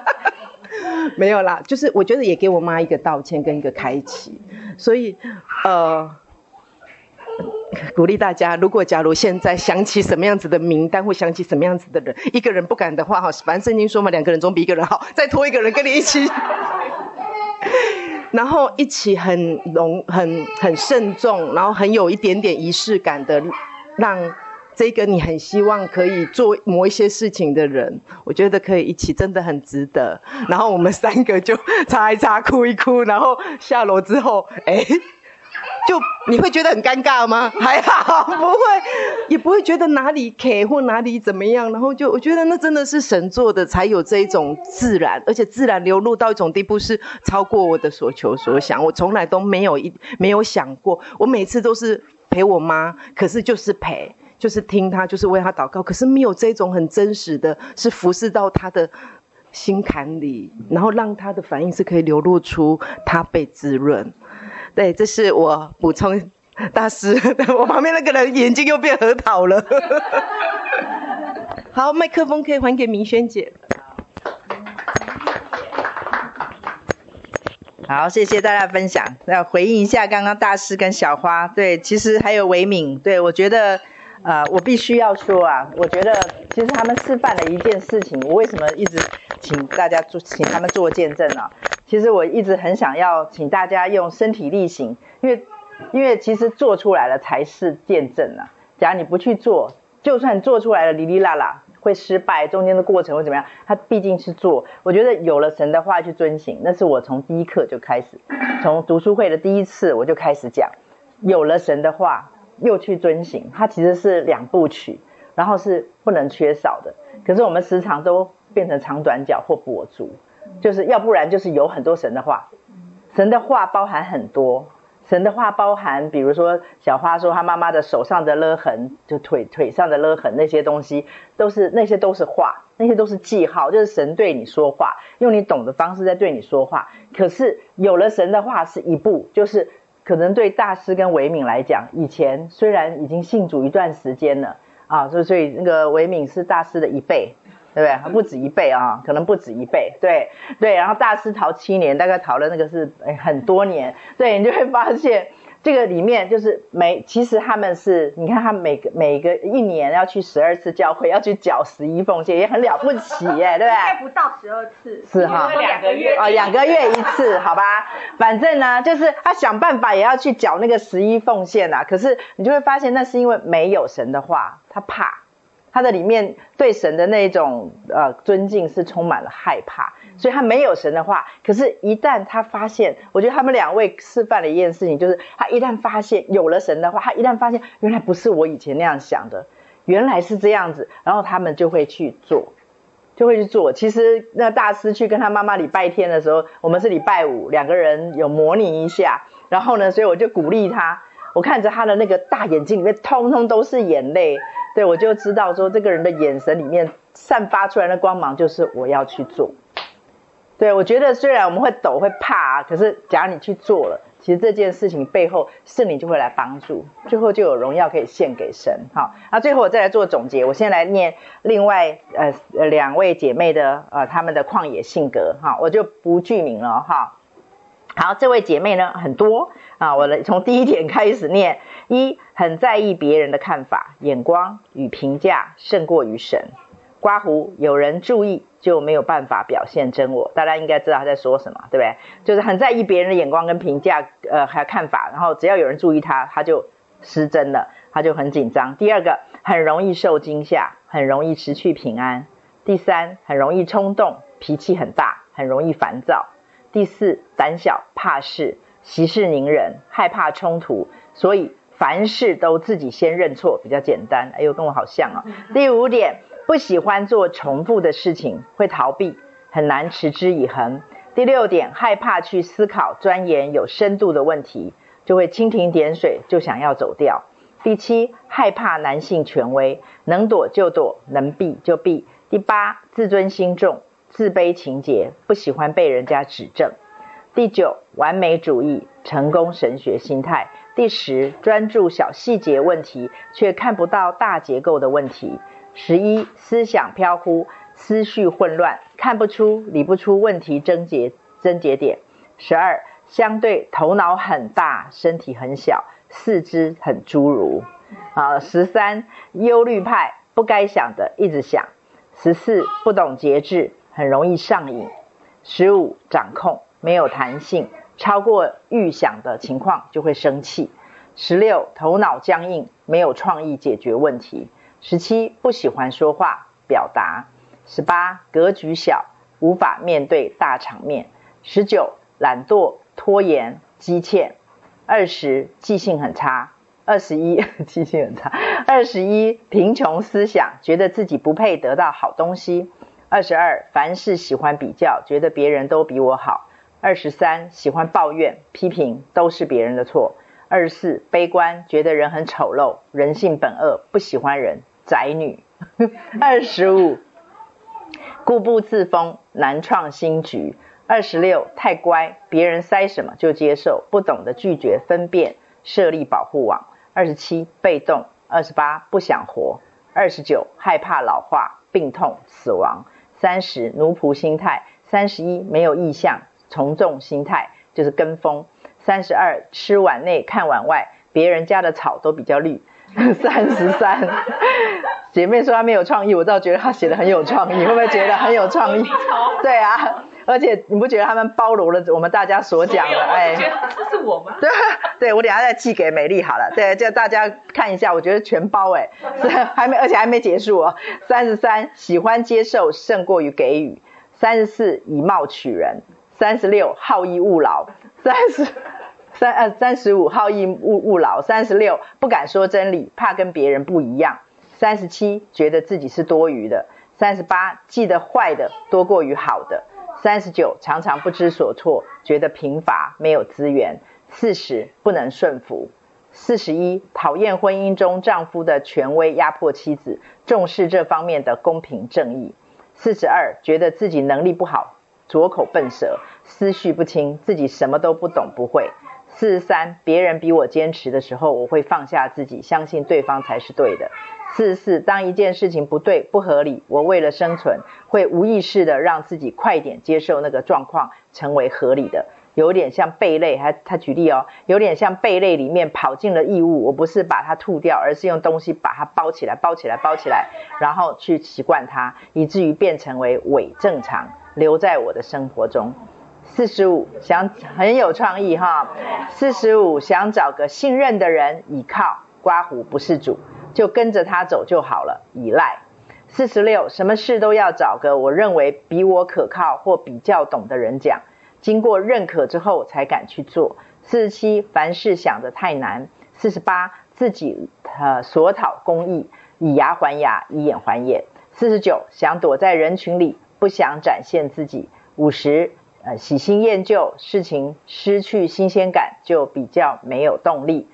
没有啦，就是我觉得也给我妈一个道歉跟一个开启，所以呃，鼓励大家，如果假如现在想起什么样子的名单，或想起什么样子的人，一个人不敢的话哈，反正圣经说嘛，两个人总比一个人好，再拖一个人跟你一起，然后一起很隆很很慎重，然后很有一点点仪式感的让。这个你很希望可以做某一些事情的人，我觉得可以一起，真的很值得。然后我们三个就擦一擦，哭一哭，然后下楼之后，哎，就你会觉得很尴尬吗？还好，不会，也不会觉得哪里卡或哪里怎么样。然后就我觉得那真的是神做的，才有这一种自然，而且自然流露到一种地步，是超过我的所求所想。我从来都没有一没有想过，我每次都是陪我妈，可是就是陪。就是听他，就是为他祷告，可是没有这种很真实的，是服侍到他的心坎里，然后让他的反应是可以流露出他被滋润。对，这是我补充大师，我旁边那个人眼睛又变 核桃了。好，麦克风可以还给明轩姐。好，谢谢大家分享。要回应一下刚刚大师跟小花，对，其实还有维敏，对我觉得，呃，我必须要说啊，我觉得其实他们示范了一件事情，我为什么一直请大家做，请他们做见证呢、其实我一直很想要请大家用身体力行，因为因为其实做出来了才是见证啊。假如你不去做，就算做出来了，哩哩啦啦。会失败，中间的过程会怎么样？他毕竟是做，我觉得有了神的话去遵行，那是我从第一课就开始，从读书会的第一次我就开始讲，有了神的话又去遵行，它其实是两部曲，然后是不能缺少的。可是我们时常都变成长短脚或跛足，就是要不然就是有很多神的话，神的话包含很多。神的话包含，比如说小花说她妈妈的手上的勒痕，就腿腿上的勒痕那些东西，都是那些都是话，那些都是记号，就是神对你说话，用你懂的方式在对你说话。可是有了神的话是一步，就是可能对大师跟维敏来讲，以前虽然已经信主一段时间了啊，所以所以那个维敏是大师的一倍。对不对？不止一倍啊，可能不止一倍。对对，然后大师逃七年，大概逃了那个是诶很多年。对，你就会发现这个里面就是每其实他们是，你看他每个每个一年要去十二次教会，要去缴十一奉献，也很了不起耶，对不对？不到十二次，是哈，两个月哦，两个月一次，好吧？反正呢，就是他想办法也要去缴那个十一奉献啊。可是你就会发现，那是因为没有神的话，他怕。他的里面对神的那种呃尊敬是充满了害怕，所以他没有神的话。可是，一旦他发现，我觉得他们两位示范了一件事情，就是他一旦发现有了神的话，他一旦发现原来不是我以前那样想的，原来是这样子，然后他们就会去做，就会去做。其实那大师去跟他妈妈礼拜天的时候，我们是礼拜五，两个人有模拟一下，然后呢，所以我就鼓励他，我看着他的那个大眼睛里面通通都是眼泪。对，我就知道说这个人的眼神里面散发出来的光芒就是我要去做。对，我觉得虽然我们会抖会怕，可是假如你去做了，其实这件事情背后圣灵就会来帮助，最后就有荣耀可以献给神。好，那最后我再来做总结，我先来念另外呃两位姐妹的呃她们的旷野性格哈，我就不具名了哈。好，这位姐妹呢很多啊，我来从第一点开始念。一，很在意别人的看法、眼光与评价胜过于神。刮胡，有人注意就没有办法表现真我。大家应该知道他在说什么，对不对？就是很在意别人的眼光跟评价，呃，还有看法。然后只要有人注意他，他就失真了，他就很紧张。第二个，很容易受惊吓，很容易失去平安。第三，很容易冲动，脾气很大，很容易烦躁。第四，胆小怕事，息事宁人，害怕冲突，所以凡事都自己先认错，比较简单。哎呦，跟我好像哦。第五点，不喜欢做重复的事情，会逃避，很难持之以恒。第六点，害怕去思考钻研有深度的问题，就会蜻蜓点水，就想要走掉。第七，害怕男性权威，能躲就躲，能避就避。第八，自尊心重。自卑情结，不喜欢被人家指正。第九，完美主义，成功神学心态。第十，专注小细节问题，却看不到大结构的问题。十一，思想飘忽，思绪混乱，看不出、理不出问题症结症结点。十二，相对头脑很大，身体很小，四肢很侏儒。啊，十三，忧虑派，不该想的一直想。十四，不懂节制。很容易上瘾，十五掌控没有弹性，超过预想的情况就会生气。十六头脑僵硬，没有创意解决问题。十七不喜欢说话表达。十八格局小，无法面对大场面。十九懒惰拖延积欠。二十记性很差。二十一 记性很差。二十一贫穷思想，觉得自己不配得到好东西。二十二，凡事喜欢比较，觉得别人都比我好。二十三，喜欢抱怨、批评，都是别人的错。二十四，悲观，觉得人很丑陋，人性本恶，不喜欢人，宅女。二十五，固步自封，难创新局。二十六，太乖，别人塞什么就接受，不懂得拒绝分辨，设立保护网。二十七，被动。二十八，不想活。二十九，害怕老化、病痛、死亡。三十奴仆心态，三十一没有意向从众心态，就是跟风。三十二，吃碗内看碗外，别人家的草都比较绿。三十三，姐妹说她没有创意，我倒觉得她写的很有创意，会不会觉得很有创意？对啊，而且你不觉得他们包容了我们大家所讲的？哎，这是我吗？对，对我等下再寄给美丽好了。对，叫大家看一下，我觉得全包哎，是 还没，而且还没结束哦。三十三，喜欢接受胜过于给予。三十四，以貌取人。三十六，好逸恶劳。三十。三呃三十五好逸恶恶劳，三十六不敢说真理，怕跟别人不一样。三十七觉得自己是多余的。三十八记得坏的多过于好的。三十九常常不知所措，觉得贫乏没有资源。四十不能顺服。四十一讨厌婚姻中丈夫的权威压迫妻子，重视这方面的公平正义。四十二觉得自己能力不好，拙口笨舌，思绪不清，自己什么都不懂不会。四十三，别人比我坚持的时候，我会放下自己，相信对方才是对的。四十四，当一件事情不对、不合理，我为了生存，会无意识的让自己快点接受那个状况，成为合理的。有点像贝类，还他举例哦，有点像贝类里面跑进了异物，我不是把它吐掉，而是用东西把它包起来、包起来、包起来，然后去习惯它，以至于变成为伪正常，留在我的生活中。四十五想很有创意哈，四十五想找个信任的人倚靠，刮胡不是主，就跟着他走就好了，依赖。四十六什么事都要找个我认为比我可靠或比较懂的人讲，经过认可之后才敢去做。四十七凡事想得太难。四十八自己呃索讨公义，以牙还牙，以眼还眼。四十九想躲在人群里，不想展现自己。五十。呃，喜新厌旧，事情失去新鲜感，就比较没有动力。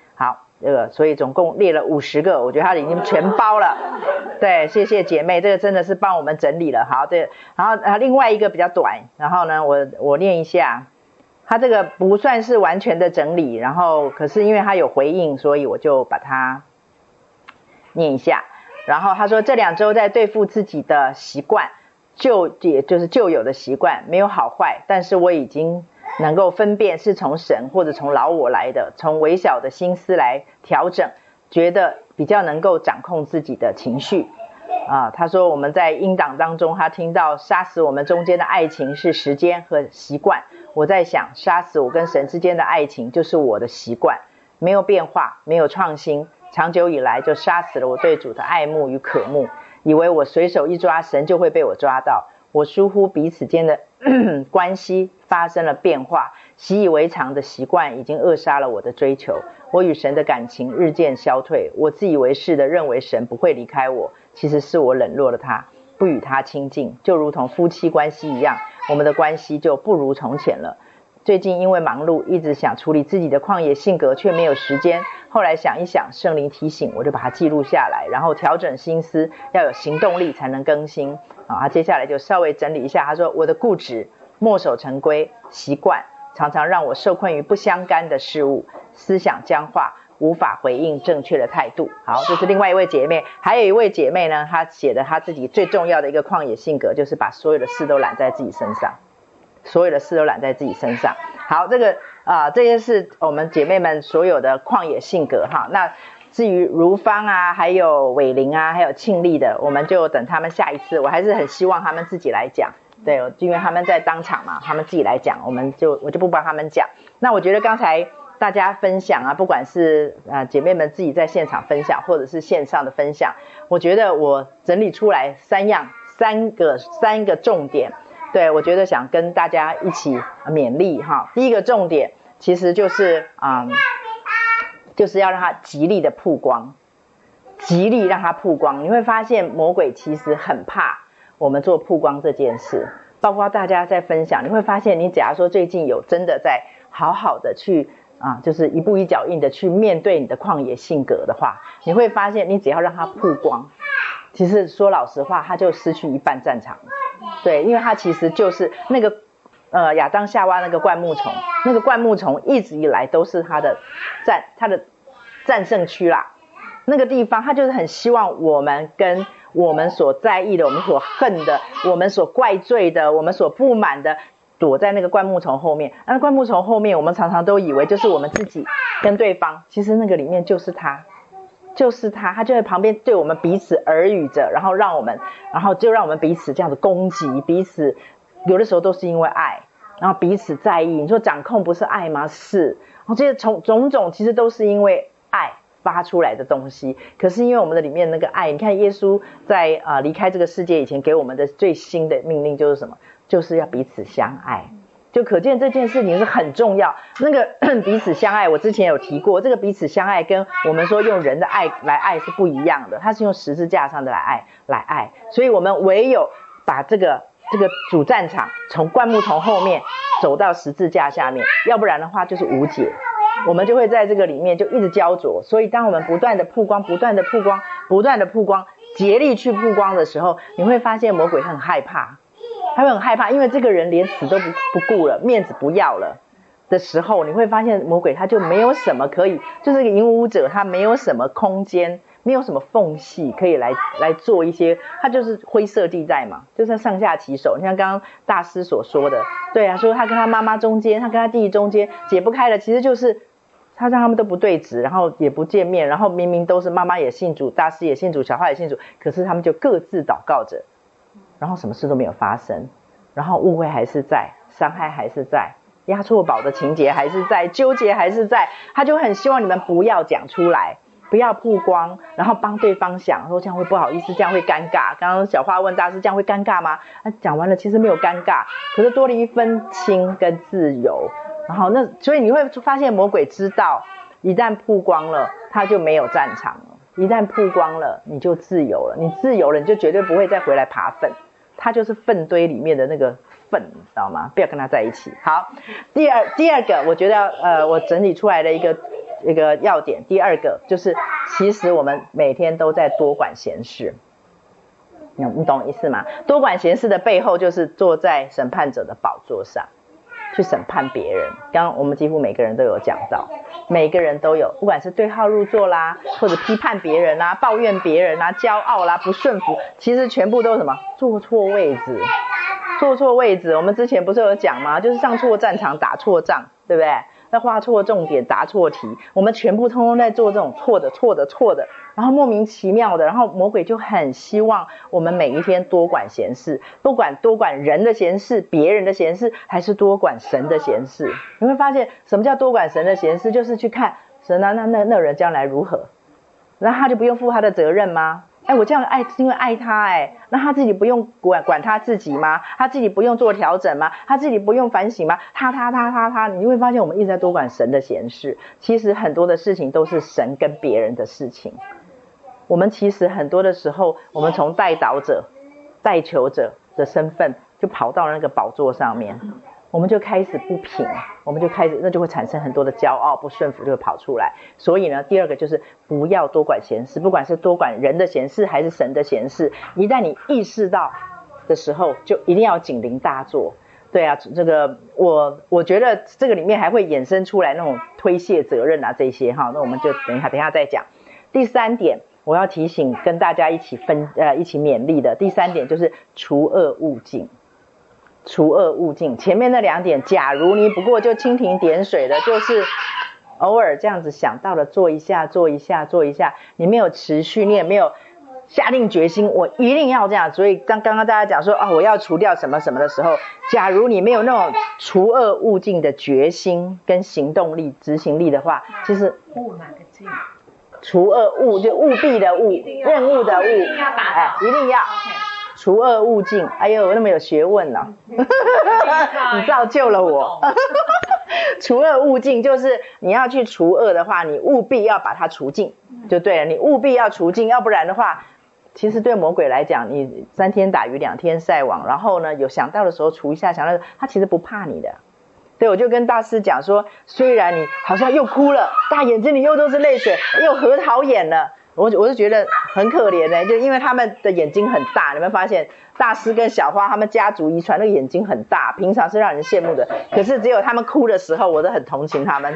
好，这个所以总共列了五十个，我觉得他已经全包了。对，谢谢姐妹，这个真的是帮我们整理了。好，对，然后啊，另外一个比较短，然后呢，我我念一下，他这个不算是完全的整理，然后可是因为他有回应，所以我就把它念一下。然后他说，这两周在对付自己的习惯。旧也就是旧有的习惯，没有好坏，但是我已经能够分辨是从神或者从老我来的，从微小的心思来调整，觉得比较能够掌控自己的情绪。啊，他说我们在音档当中，他听到杀死我们中间的爱情是时间和习惯。我在想，杀死我跟神之间的爱情就是我的习惯，没有变化，没有创新，长久以来就杀死了我对主的爱慕与渴慕。以为我随手一抓，神就会被我抓到。我疏忽彼此间的 关系发生了变化，习以为常的习惯已经扼杀了我的追求。我与神的感情日渐消退。我自以为是的认为神不会离开我，其实是我冷落了他，不与他亲近，就如同夫妻关系一样，我们的关系就不如从前了。最近因为忙碌，一直想处理自己的旷野性格，却没有时间。后来想一想，圣灵提醒，我就把它记录下来，然后调整心思，要有行动力才能更新。啊，接下来就稍微整理一下。他说：“我的固执、墨守成规、习惯，常常让我受困于不相干的事物，思想僵化，无法回应正确的态度。”好，这是另外一位姐妹。还有一位姐妹呢，她写的她自己最重要的一个旷野性格，就是把所有的事都揽在自己身上。所有的事都揽在自己身上。好，这个啊、这些是我们姐妹们所有的旷野性格哈。那至于如芳啊，还有伟玲啊，还有庆丽的，我们就等他们下一次。我还是很希望他们自己来讲，对，因为他们在当场嘛，他们自己来讲，我们就我就不帮他们讲。那我觉得刚才大家分享啊，不管是啊、呃、姐妹们自己在现场分享，或者是线上的分享，我觉得我整理出来三样，三个三个重点。对，我觉得想跟大家一起勉励哈。第一个重点其实就是啊、就是要让它极力的曝光，极力让它曝光。你会发现魔鬼其实很怕我们做曝光这件事。包括大家在分享，你会发现，你假如说最近有真的在好好的去啊，就是一步一脚印的去面对你的旷野性格的话，你会发现，你只要让它曝光，其实说老实话，他就失去一半战场。对，因为他其实就是那个，呃，亚当夏娃那个灌木丛，那个灌木丛一直以来都是他的战，他的战胜区啦。那个地方，他就是很希望我们跟我们所在意的、我们所恨的、我们所怪罪的、我们所不满的，躲在那个灌木丛后面。那灌木丛后面，我们常常都以为就是我们自己跟对方，其实那个里面就是他，就是他，他就在旁边对我们彼此耳语着，然后让我们，然后就让我们彼此这样子攻击彼此。有的时候都是因为爱，然后彼此在意。你说掌控不是爱吗？是。然后这些从种种其实都是因为爱。发出来的东西，可是因为我们的里面那个爱，你看耶稣在啊、呃、离开这个世界以前给我们的最新的命令就是什么？就是要彼此相爱，就可见这件事情是很重要。那个 彼此相爱，我之前有提过，这个彼此相爱跟我们说用人的爱来爱是不一样的，它是用十字架上的来爱来爱，所以我们唯有把这个这个主战场从灌木丛后面走到十字架下面，要不然的话就是无解。我们就会在这个里面就一直焦灼，所以当我们不断的曝光、不断的曝光、不断的曝光、竭力去曝光的时候，你会发现魔鬼很害怕，他会很害怕，因为这个人连死都不不顾了，面子不要了的时候，你会发现魔鬼他就没有什么可以，就是个引武者，他没有什么空间，没有什么缝隙可以来来做一些，他就是灰色地带嘛，就是上下其手。你像刚刚大师所说的，对啊，说他跟他妈妈中间，他跟他弟弟中间解不开了，其实就是。他让他们都不对质，然后也不见面，然后明明都是妈妈也信主，大师也信主，小花也信主，可是他们就各自祷告着，然后什么事都没有发生，然后误会还是在，伤害还是在，押错宝的情节还是在，纠结还是在，他就很希望你们不要讲出来，不要曝光，然后帮对方想说这样会不好意思，这样会尴尬。刚刚小花问大师这样会尴尬吗？他讲完了其实没有尴尬，可是多了一分亲跟自由。然后那所以你会发现魔鬼知道，一旦曝光了，他就没有战场了。一旦曝光了，你就自由了。你自由了，你就绝对不会再回来爬粪。他就是粪堆里面的那个粪，你知道吗？不要跟他在一起。好，第二第二个，我觉得呃，我整理出来的一个一个要点，第二个就是，其实我们每天都在多管闲事。你你懂意思吗？多管闲事的背后，就是坐在审判者的宝座上。去审判别人，刚刚我们几乎每个人都有讲到，每个人都有，不管是对号入座啦，或者批判别人啦，抱怨别人啦，骄傲啦，不顺服，其实全部都是什么？坐错位置，坐错位置。我们之前不是有讲吗？就是上错战场，打错仗，对不对？那画错重点，答错题，我们全部通通在做这种错的、错的、错的，然后莫名其妙的，然后魔鬼就很希望我们每一天多管闲事，不管多管人的闲事、别人的闲事，还是多管神的闲事。你会发现，什么叫多管神的闲事？就是去看神啊，那那那人将来如何，那他就不用负他的责任吗？哎，我这样爱是因为爱他哎，那他自己不用管管他自己吗？他自己不用做调整吗？他自己不用反省吗？他他他他他，你会发现我们一直在多管神的闲事，其实很多的事情都是神跟别人的事情。我们其实很多的时候，我们从代祷者、代求者的身份，就跑到那个宝座上面。我们就开始不平，我们就开始，那就会产生很多的骄傲、不顺服，就会跑出来。所以呢，第二个就是不要多管闲事，不管是多管人的闲事还是神的闲事，一旦你意识到的时候，就一定要警铃大作。对啊，这个我我觉得这个里面还会衍生出来那种推卸责任啊这些哈，那我们就等一下等一下再讲。第三点，我要提醒跟大家一起分呃一起勉励的第三点就是除恶务尽。除恶务尽，前面那两点，假如你不过就蜻蜓点水的，就是偶尔这样子想到了做一下，做一下，做一下，你没有持续，你也没有下定决心，我一定要这样。所以刚刚刚大家讲说啊，我要除掉什么什么的时候，假如你没有那种除恶务尽的决心跟行动力、执行力的话，其实务哪个尽？除恶务就务必的务，任务的务，哎，一定要。除恶务尽，哎呦，那么有学问呢、啊，你造就了我。除恶务尽就是你要去除恶的话，你务必要把它除尽，就对了。你务必要除尽，要不然的话，其实对魔鬼来讲，你三天打鱼两天晒网，然后呢，有想到的时候除一下，想到他其实不怕你的。对，我就跟大师讲说，虽然你好像又哭了，大眼睛里又都是泪水，又核桃眼了。我我就觉得很可怜呢，就因为他们的眼睛很大，你们发现大师跟小花他们家族遗传那个眼睛很大，平常是让人羡慕的，可是只有他们哭的时候，我都很同情他们。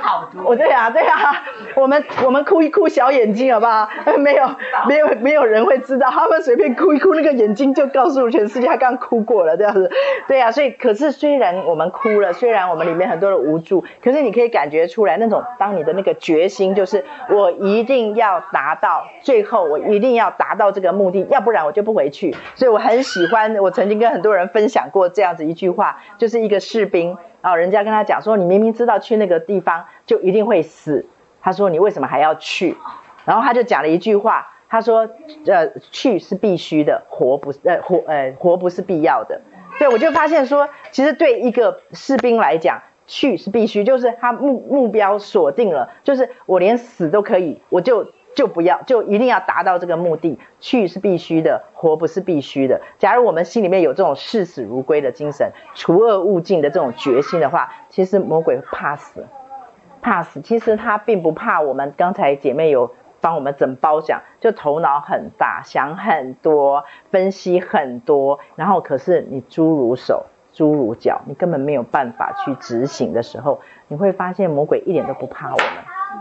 好多。我对啊对啊，我们我们哭一哭小眼睛好不好？没有没有没有人会知道，他们随便哭一哭那个眼睛就告诉全世界他刚哭过了这样子。对啊，所以可是虽然我们哭了，虽然我们里面很多的无助，可是你可以感觉出来那种当你的那个决心就是我一定要。达到最后，我一定要达到这个目的，要不然我就不回去。所以我很喜欢，我曾经跟很多人分享过这样子一句话，就是一个士兵啊，人家跟他讲说，你明明知道去那个地方就一定会死，他说你为什么还要去？然后他就讲了一句话，他说，呃，去是必须的，活不，呃，活，呃，活不是必要的。对，我就发现说，其实对一个士兵来讲。去是必须，就是他目目标锁定了，就是我连死都可以，我就就不要，就一定要达到这个目的。去是必须的，活不是必须的。假如我们心里面有这种视死如归的精神，除恶务尽的这种决心的话，其实魔鬼怕死，怕死。其实他并不怕我们。刚才姐妹有帮我们整包讲，就头脑很大，想很多，分析很多，然后可是你猪如手。猪如脚，你根本没有办法去执行的时候，你会发现魔鬼一点都不怕我们，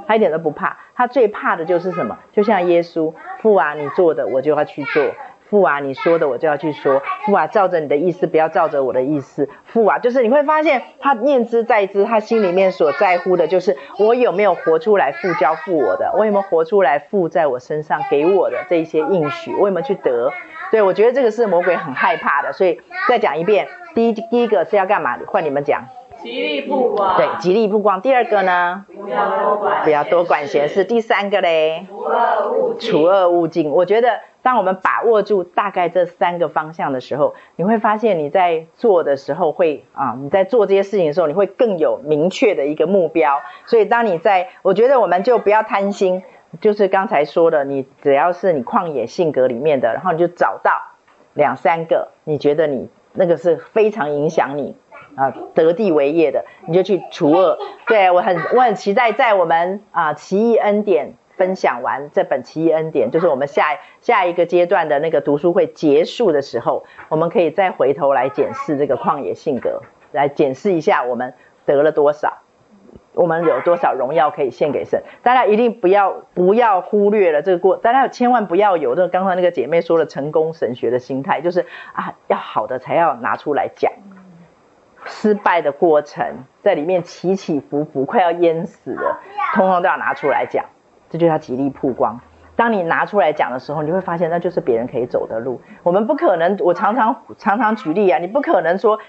他一点都不怕，他最怕的就是什么？就像耶稣，父啊，你做的我就要去做，父啊，你说的我就要去说，父啊，照着你的意思，不要照着我的意思，父啊，就是你会发现他念之在兹，他心里面所在乎的就是我有没有活出来父交付我的，我有没有活出来父在我身上给我的这一些应许，我有没有去得？对，我觉得这个是魔鬼很害怕的，所以再讲一遍。第一第一个是要干嘛？换你们讲。极力曝光。对，极力曝光。第二个呢？不要多管。不要多管闲事。第三个嘞？除恶务尽。除恶务尽。我觉得，当我们把握住大概这三个方向的时候，你会发现你在做的时候会啊，你在做这些事情的时候，你会更有明确的一个目标。所以，当你在，我觉得我们就不要贪心，就是刚才说的，你只要是你旷野性格里面的，然后你就找到两三个，你觉得你。那个是非常影响你啊得地为业的，你就去除恶。对，我很我很期待在我们啊奇异恩典分享完这本奇异恩典，就是我们下下一个阶段的那个读书会结束的时候，我们可以再回头来检视这个旷野性格，来检视一下我们得了多少。我们有多少荣耀可以献给神？大家一定不要不要忽略了这个过，大家千万不要有那刚才那个姐妹说的成功神学的心态，就是啊，要好的才要拿出来讲，失败的过程在里面起起伏伏，快要淹死了，通通都要拿出来讲，这就叫极力曝光。当你拿出来讲的时候，你会发现那就是别人可以走的路。我们不可能，我常常常常举例啊，你不可能说。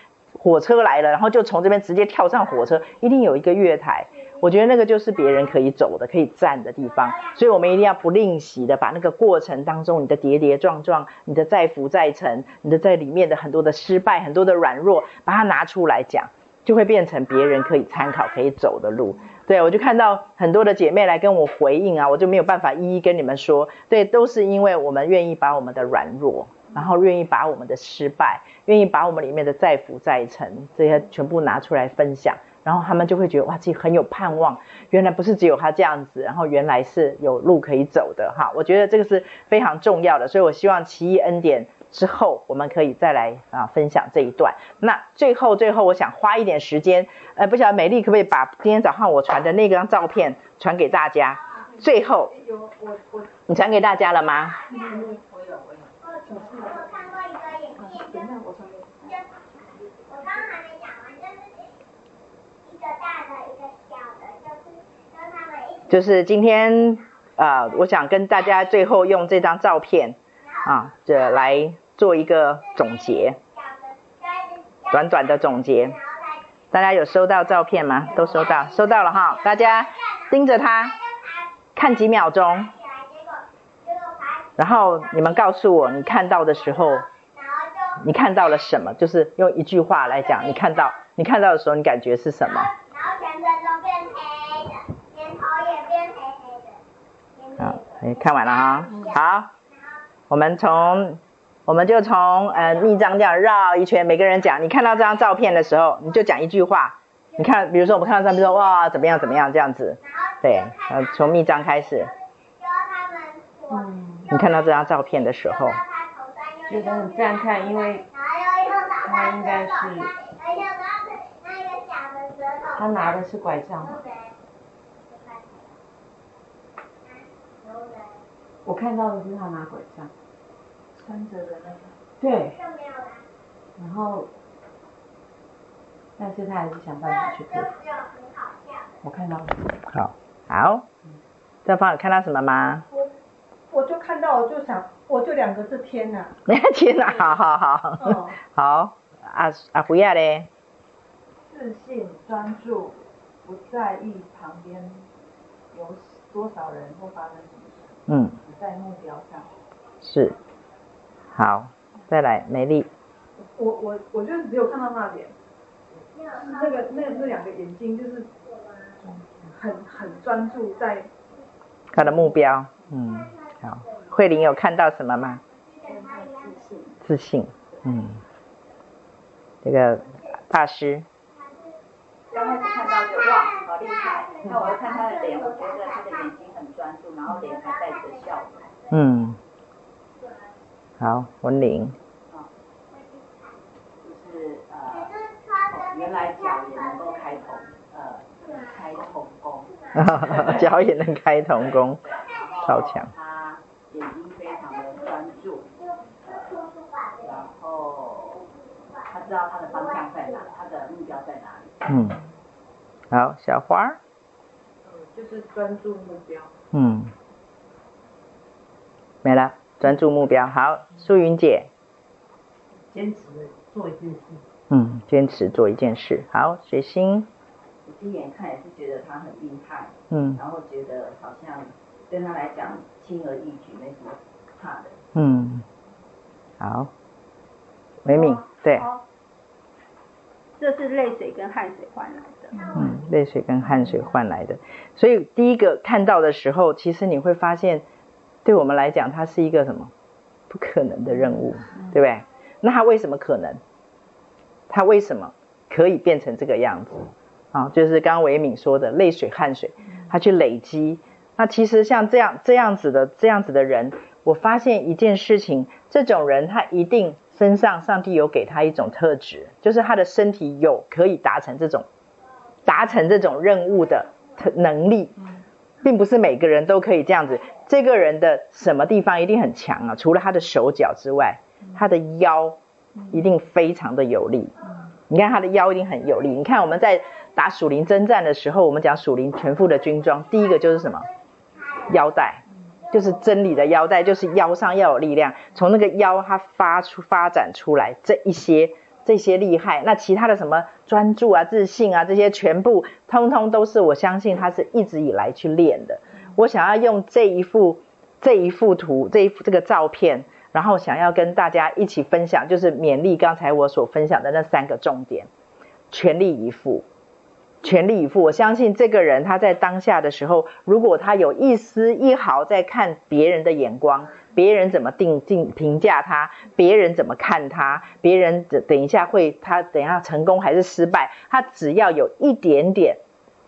火车来了，然后就从这边直接跳上火车，一定有一个月台。我觉得那个就是别人可以走的、可以站的地方。所以我们一定要不吝惜的把那个过程当中你的跌跌撞撞、你的再浮再沉、你的在里面的很多的失败、很多的软弱，把它拿出来讲，就会变成别人可以参考、可以走的路。对，我就看到很多的姐妹来跟我回应啊，我就没有办法一一跟你们说。对，都是因为我们愿意把我们的软弱。然后愿意把我们的失败，愿意把我们里面的再浮再沉这些全部拿出来分享，然后他们就会觉得哇，自己很有盼望。原来不是只有他这样子，然后原来是有路可以走的哈。我觉得这个是非常重要的，所以我希望奇异恩典之后我们可以再来啊分享这一段。那最后最后，我想花一点时间，呃，不晓得美丽可不可以把今天早上我传的那张照片传给大家？最后，你传给大家了吗？我看过一个影片，就是我刚刚还没讲完，就是一个大的，一个小的，就是跟他们一起。就是今天啊、呃，我想跟大家最后用这张照片啊，这来做一个总结，短短的总结。大家有收到照片吗？都收到，收到了哈。大家盯着它看几秒钟。然后你们告诉我，你看到的时候，你看到了什么？就是用一句话来讲，你看到，你看到的时候，你感觉是什么？然后全身都变黑的，连头也变黑黑的。好，你看完了哈。好，我们从，我们就从呃密章这样绕一圈，每个人讲，你看到这张照片的时候，你就讲一句话。你看，比如说我们看到照片说哇怎么样怎么样这样子，对，呃从密章开始。嗯，你看到这张照片的时候，觉得很赞叹，因为他应该是他拿的是拐杖嘛。我看到的是他拿拐杖，穿着的那个。对。然后，但是他还是想办法去克服。我看到了。好，好。这方有看到什么吗？我我就看到，我就想，我就两个字天呐。天呐，好好好。哦、好，阿阿胡亚嘞。自信、专注，不在意旁边有多少人或发生什么事。嗯，在目标上是，好，再来美丽。我我我就是只有看到那脸，那个那那两个眼睛就是很很专注在他的目标。嗯，好，慧玲有看到什么吗？自信。自信，嗯，这个大师。刚开始看到就哇，好厉害！那我要看他的脸，我觉得他的眼睛很专注，然后脸还带着笑容。嗯。好，文玲。就是呃，原来脚也能够开瞳，呃，开瞳功。脚也能开瞳功，超强。他眼睛非常的专注，然后他知道他的方向在哪，他的目标在哪里。嗯，好，小花。嗯，就是专注目标。嗯，没了，专注目标。好，素云姐。坚持做一件事。嗯，坚持做一件事。好，水星。我第一眼看也是觉得他很厉害。嗯。然后觉得好像对他来讲轻而易举，没什么怕的。嗯。好。维敏，对。这是泪水跟汗水换来的。嗯，泪水跟汗水换来的。所以第一个看到的时候，其实你会发现，对我们来讲，它是一个什么？不可能的任务，对不对？那它为什么可能？它为什么可以变成这个样子？啊，就是刚刚维敏说的泪水、汗水，它去累积。那其实像这样这样子的这样子的人，我发现一件事情，这种人他一定。身上上帝有给他一种特质，就是他的身体有可以达成这种达成这种任务的能力，并不是每个人都可以这样子。这个人的什么地方一定很强啊？除了他的手脚之外，他的腰一定非常的有力。你看他的腰一定很有力。你看我们在打属灵征战的时候，我们讲属灵全副的军装，第一个就是什么？腰带。就是真理的腰带，就是腰上要有力量，从那个腰它发出发展出来这一些这些厉害，那其他的什么专注啊、自信啊这些全部通通都是我相信他是一直以来去练的。我想要用这一幅这一幅图这一幅这个照片，然后想要跟大家一起分享，就是勉励刚才我所分享的那三个重点，全力以赴。全力以赴，我相信这个人他在当下的时候，如果他有一丝一毫在看别人的眼光，别人怎么定定评价他，别人怎么看他，别人等等一下会他等一下成功还是失败，他只要有一点点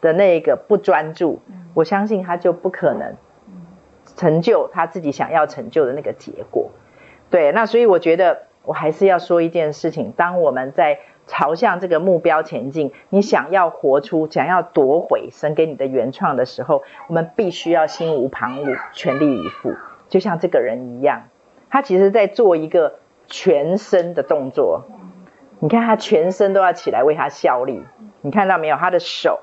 的那个不专注，我相信他就不可能成就他自己想要成就的那个结果。对，那所以我觉得我还是要说一件事情，当我们在。朝向这个目标前进，你想要活出、想要夺回神给你的原创的时候，我们必须要心无旁骛、全力以赴。就像这个人一样，他其实在做一个全身的动作。你看他全身都要起来为他效力，你看到没有？他的手、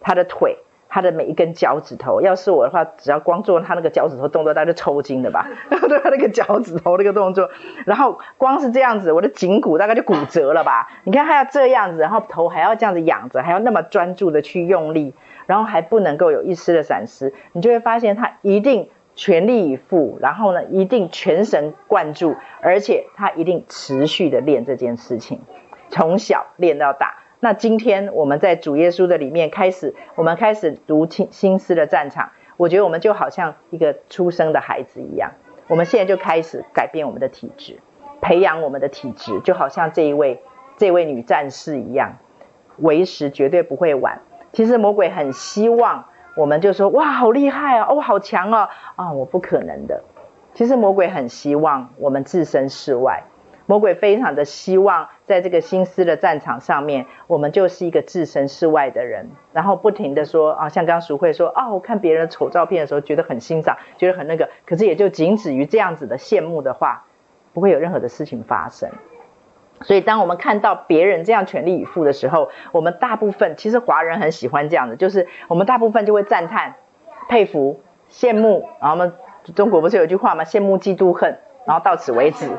他的腿。他的每一根脚趾头，要是我的话，只要光做他那个脚趾头动作，大家就抽筋了吧？对他那个脚趾头那个动作，然后光是这样子，我的颈骨大概就骨折了吧？你看他要这样子，然后头还要这样子仰着，还要那么专注的去用力，然后还不能够有一丝的闪失，你就会发现他一定全力以赴，然后呢，一定全神贯注，而且他一定持续的练这件事情，从小练到大。那今天我们在主耶稣的里面开始，我们开始读新新诗的战场。我觉得我们就好像一个出生的孩子一样，我们现在就开始改变我们的体质，培养我们的体质，就好像这一位这位女战士一样，为时绝对不会晚。其实魔鬼很希望我们就说哇，好厉害啊，哦，好强哦，啊，我不可能的。其实魔鬼很希望我们置身事外，魔鬼非常的希望在这个心思的战场上面，我们就是一个置身事外的人，然后不停的说啊，像刚刚淑慧说哦，看别人的丑照片的时候觉得很欣赏，觉得很那个，可是也就仅止于这样子的羡慕的话，不会有任何的事情发生。所以当我们看到别人这样全力以赴的时候，我们大部分其实华人很喜欢这样的，就是我们大部分就会赞叹、佩服、羡慕，然后我们。中国不是有句话吗？羡慕、嫉妒、恨，然后到此为止，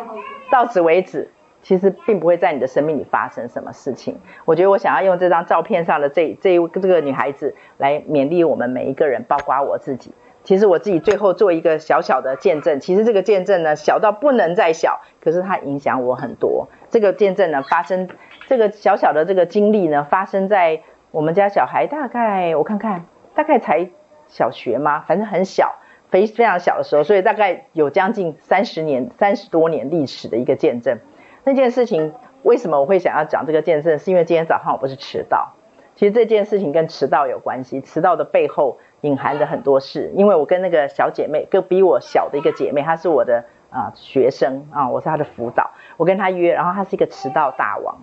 到此为止。其实并不会在你的生命里发生什么事情。我觉得我想要用这张照片上的这这一这个女孩子来勉励我们每一个人，包括我自己。其实我自己最后做一个小小的见证。其实这个见证呢，小到不能再小，可是它影响我很多。这个见证呢，发生这个小小的这个经历呢，发生在我们家小孩大概我看看，大概才小学吗？反正很小。非非常小的时候，所以大概有将近三十年、三十多年历史的一个见证。那件事情为什么我会想要讲这个见证？是因为今天早上我不是迟到。其实这件事情跟迟到有关系，迟到的背后隐含着很多事。因为我跟那个小姐妹，更比我小的一个姐妹，她是我的啊、学生啊，我是她的辅导。我跟她约，然后她是一个迟到大王。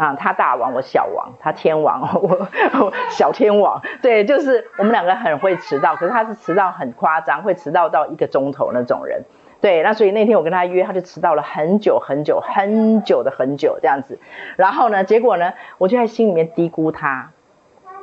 啊，他大王，我小王，他天王，我我小天王，对，就是我们两个很会迟到，可是他是迟到很夸张，会迟到到一个钟头那种人，对，那所以那天我跟他约，他就迟到了很久很久很久的很久这样子，然后呢，结果呢，我就在心里面嘀咕他。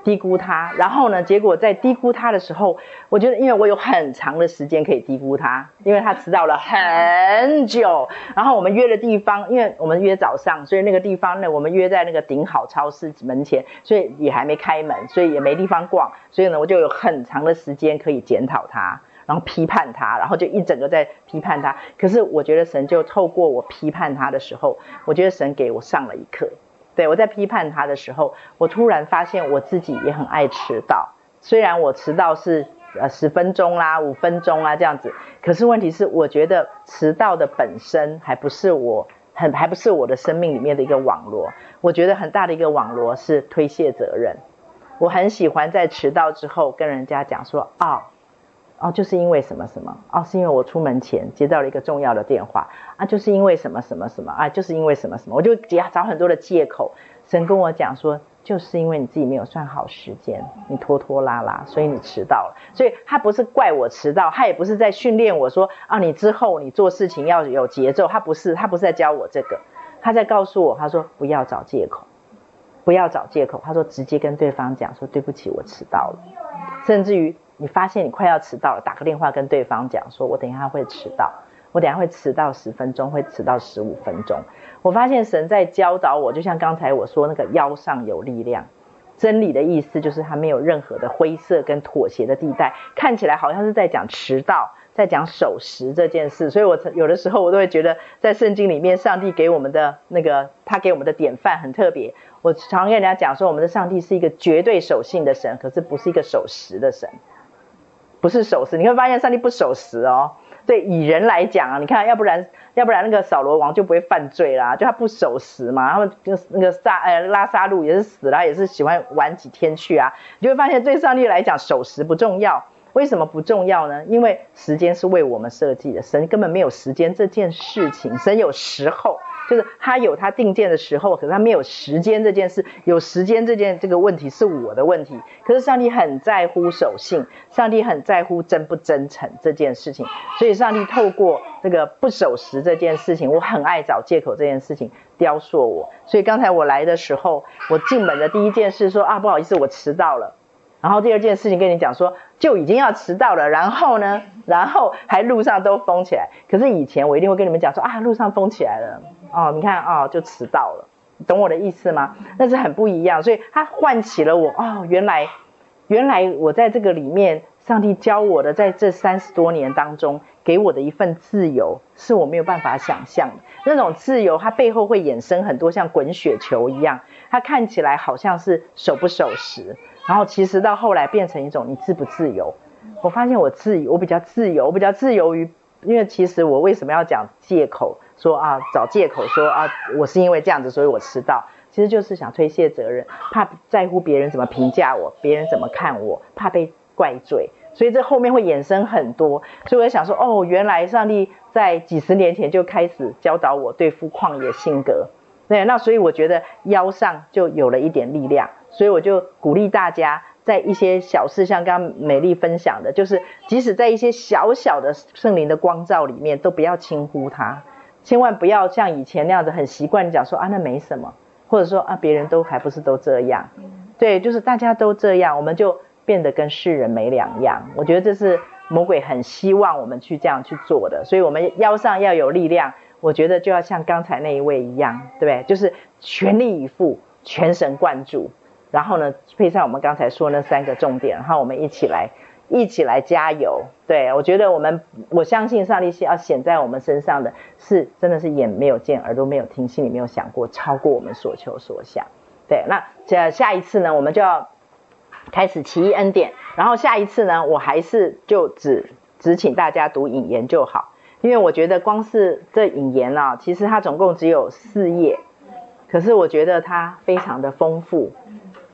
低估他，然后呢，结果在低估他的时候，我觉得因为我有很长的时间可以低估他，因为他迟到了很久。然后我们约的地方，因为我们约早上，所以那个地方呢，我们约在那个顶好超市门前，所以也还没开门，所以也没地方逛。所以呢，我就有很长的时间可以检讨他，然后批判他，然后就一整个在批判他。可是我觉得神就透过我批判他的时候，我觉得神给我上了一课。对，我在批判他的时候，我突然发现我自己也很爱迟到。虽然我迟到是呃十分钟啦、五分钟啊这样子，可是问题是，我觉得迟到的本身还不是我很还不是我的生命里面的一个网罗。我觉得很大的一个网罗是推卸责任。我很喜欢在迟到之后跟人家讲说哦。哦，就是因为什么什么哦，是因为我出门前接到了一个重要的电话啊，就是因为什么什么什么啊，就是因为什么什么，我就找很多的借口。神跟我讲说，就是因为你自己没有算好时间，你拖拖拉拉，所以你迟到了。所以他不是怪我迟到，他也不是在训练我说啊，你之后你做事情要有节奏。他不是，他不是在教我这个，他在告诉我，他说不要找借口，不要找借口。他说直接跟对方讲说对不起，我迟到了，甚至于。你发现你快要迟到了，打个电话跟对方讲说，我等一下会迟到，我等下会迟到十分钟，会迟到十五分钟。我发现神在教导我，就像刚才我说那个腰上有力量，真理的意思就是它没有任何的灰色跟妥协的地带，看起来好像是在讲迟到，在讲守时这件事。所以我有的时候我都会觉得，在圣经里面，上帝给我们的那个他给我们的典范很特别。我常跟人家讲说，我们的上帝是一个绝对守信的神，可是不是一个守时的神。不是守时，你会发现上帝不守时哦。对，以人来讲啊，你看，要不然，要不然那个扫罗王就不会犯罪啦，就他不守时嘛。他们就那个撒呃拉撒路也是死了，也是喜欢晚几天去啊。你就会发现，对上帝来讲，守时不重要。为什么不重要呢？因为时间是为我们设计的，神根本没有时间这件事情，神有时候。就是他有他定见的时候，可是他没有时间这件事。有时间这件这个问题是我的问题。可是上帝很在乎守信，上帝很在乎真不真诚这件事情。所以上帝透过这个不守时这件事情，我很爱找借口这件事情雕塑我。所以刚才我来的时候，我进门的第一件事说啊，不好意思，我迟到了。然后第二件事情跟你讲说，就已经要迟到了。然后呢，然后还路上都封起来。可是以前我一定会跟你们讲说啊，路上封起来了。哦，你看哦，就迟到了，懂我的意思吗？那是很不一样。所以它唤起了我哦，原来原来我在这个里面，上帝教我的，在这三十多年当中给我的一份自由，是我没有办法想象的。那种自由，它背后会衍生很多像滚雪球一样，它看起来好像是守不守时。然后其实到后来变成一种你自不自由？我发现我自由，我比较自由，我比较自由于，因为其实我为什么要讲借口？说啊，找借口说啊，我是因为这样子，所以我迟到，其实就是想推卸责任，怕在乎别人怎么评价我，别人怎么看我，怕被怪罪。所以这后面会衍生很多。所以我想说，哦，原来上帝在几十年前就开始教导我对付旷野性格。对，那所以我觉得腰上就有了一点力量，所以我就鼓励大家，在一些小事，像刚刚美丽分享的，就是即使在一些小小的圣灵的光照里面，都不要轻忽它，千万不要像以前那样子很习惯讲说啊，那没什么，或者说啊，别人都还不是都这样，对，就是大家都这样，我们就变得跟世人没两样。我觉得这是魔鬼很希望我们去这样去做的，所以我们腰上要有力量。我觉得就要像刚才那一位一样，对不对？就是全力以赴，全神贯注，然后呢，配上我们刚才说那三个重点，然后我们一起来，一起来加油。对，我觉得我们，我相信上帝是要显在我们身上的，是真的是眼没有见，耳朵没有听，心里没有想过，超过我们所求所想。对，那下下一次呢，我们就要开始奇异恩典，然后下一次呢，我还是就只只请大家读引言就好。因为我觉得光是这引言啊，其实它总共只有四页，可是我觉得它非常的丰富，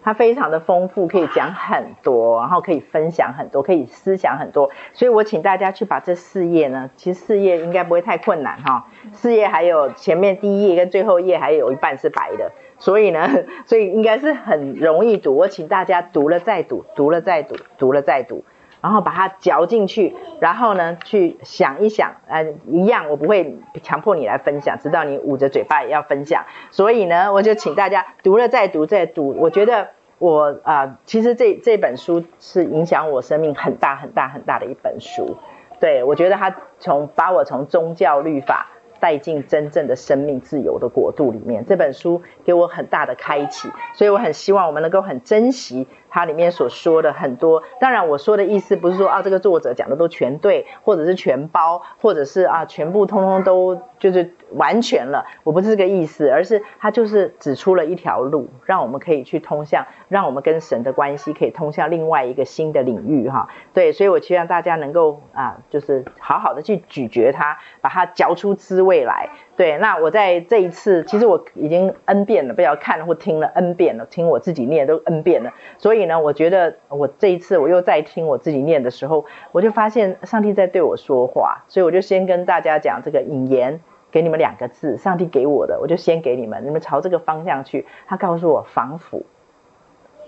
它非常的丰富，可以讲很多，然后可以分享很多，可以思想很多，所以我请大家去把这四页呢，其实四页应该不会太困难哈，四页还有前面第一页跟最后一页还有一半是白的，所以呢，所以应该是很容易读，我请大家读了再读，读了再读，读了再读。然后把它嚼进去，然后呢，去想一想，呃，一样，我不会强迫你来分享，直到你捂着嘴巴也要分享。所以呢，我就请大家读了再读再读。我觉得我啊、其实这这本书是影响我生命很大很大很大的一本书。对，我觉得它从把我从宗教律法。带进真正的生命自由的国度里面，这本书给我很大的开启，所以我很希望我们能够很珍惜它里面所说的很多。当然，我说的意思不是说啊，这个作者讲的都全对，或者是全包，或者是啊，全部通通都就是完全了。我不是这个意思，而是他就是指出了一条路，让我们可以去通向，让我们跟神的关系可以通向另外一个新的领域哈。对，所以我希望大家能够啊，就是好好的去咀嚼它，把它嚼出滋味。来对，那我在这一次，其实我已经 N 遍了，不要看或听了 N 遍了，听我自己念都 N 遍了。所以呢，我觉得我这一次我又在听我自己念的时候，我就发现上帝在对我说话，所以我就先跟大家讲这个引言，给你们两个字，上帝给我的，我就先给你们，你们朝这个方向去。他告诉我防腐，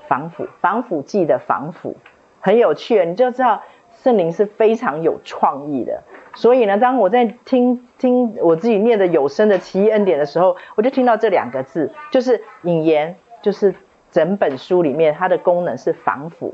防腐，防腐剂的防腐，很有趣，你就知道圣灵是非常有创意的。所以呢，当我在听听我自己念的有声的奇异恩典的时候，我就听到这两个字，就是引言，就是整本书里面它的功能是防腐，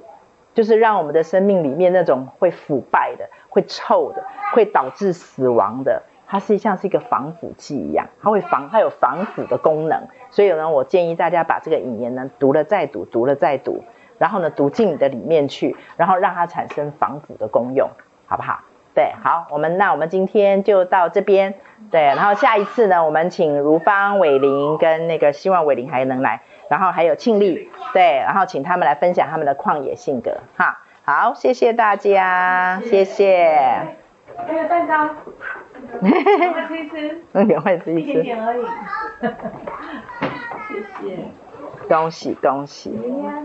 就是让我们的生命里面那种会腐败的、会臭的、会导致死亡的，它是像是一个防腐剂一样，它会防，它有防腐的功能。所以呢，我建议大家把这个引言呢读了再读，读了再读，然后呢读进你的里面去，然后让它产生防腐的功用，好不好？对，好，我们那我们今天就到这边，对，然后下一次呢，我们请如芳、伟玲跟那个希望伟玲还能来，然后还有庆丽，对，然后请他们来分享他们的旷野性格，哈，好，谢谢大家，谢谢。还有蛋糕，快 吃一吃，嗯，快吃一吃，一点点而已，谢谢，恭喜恭喜。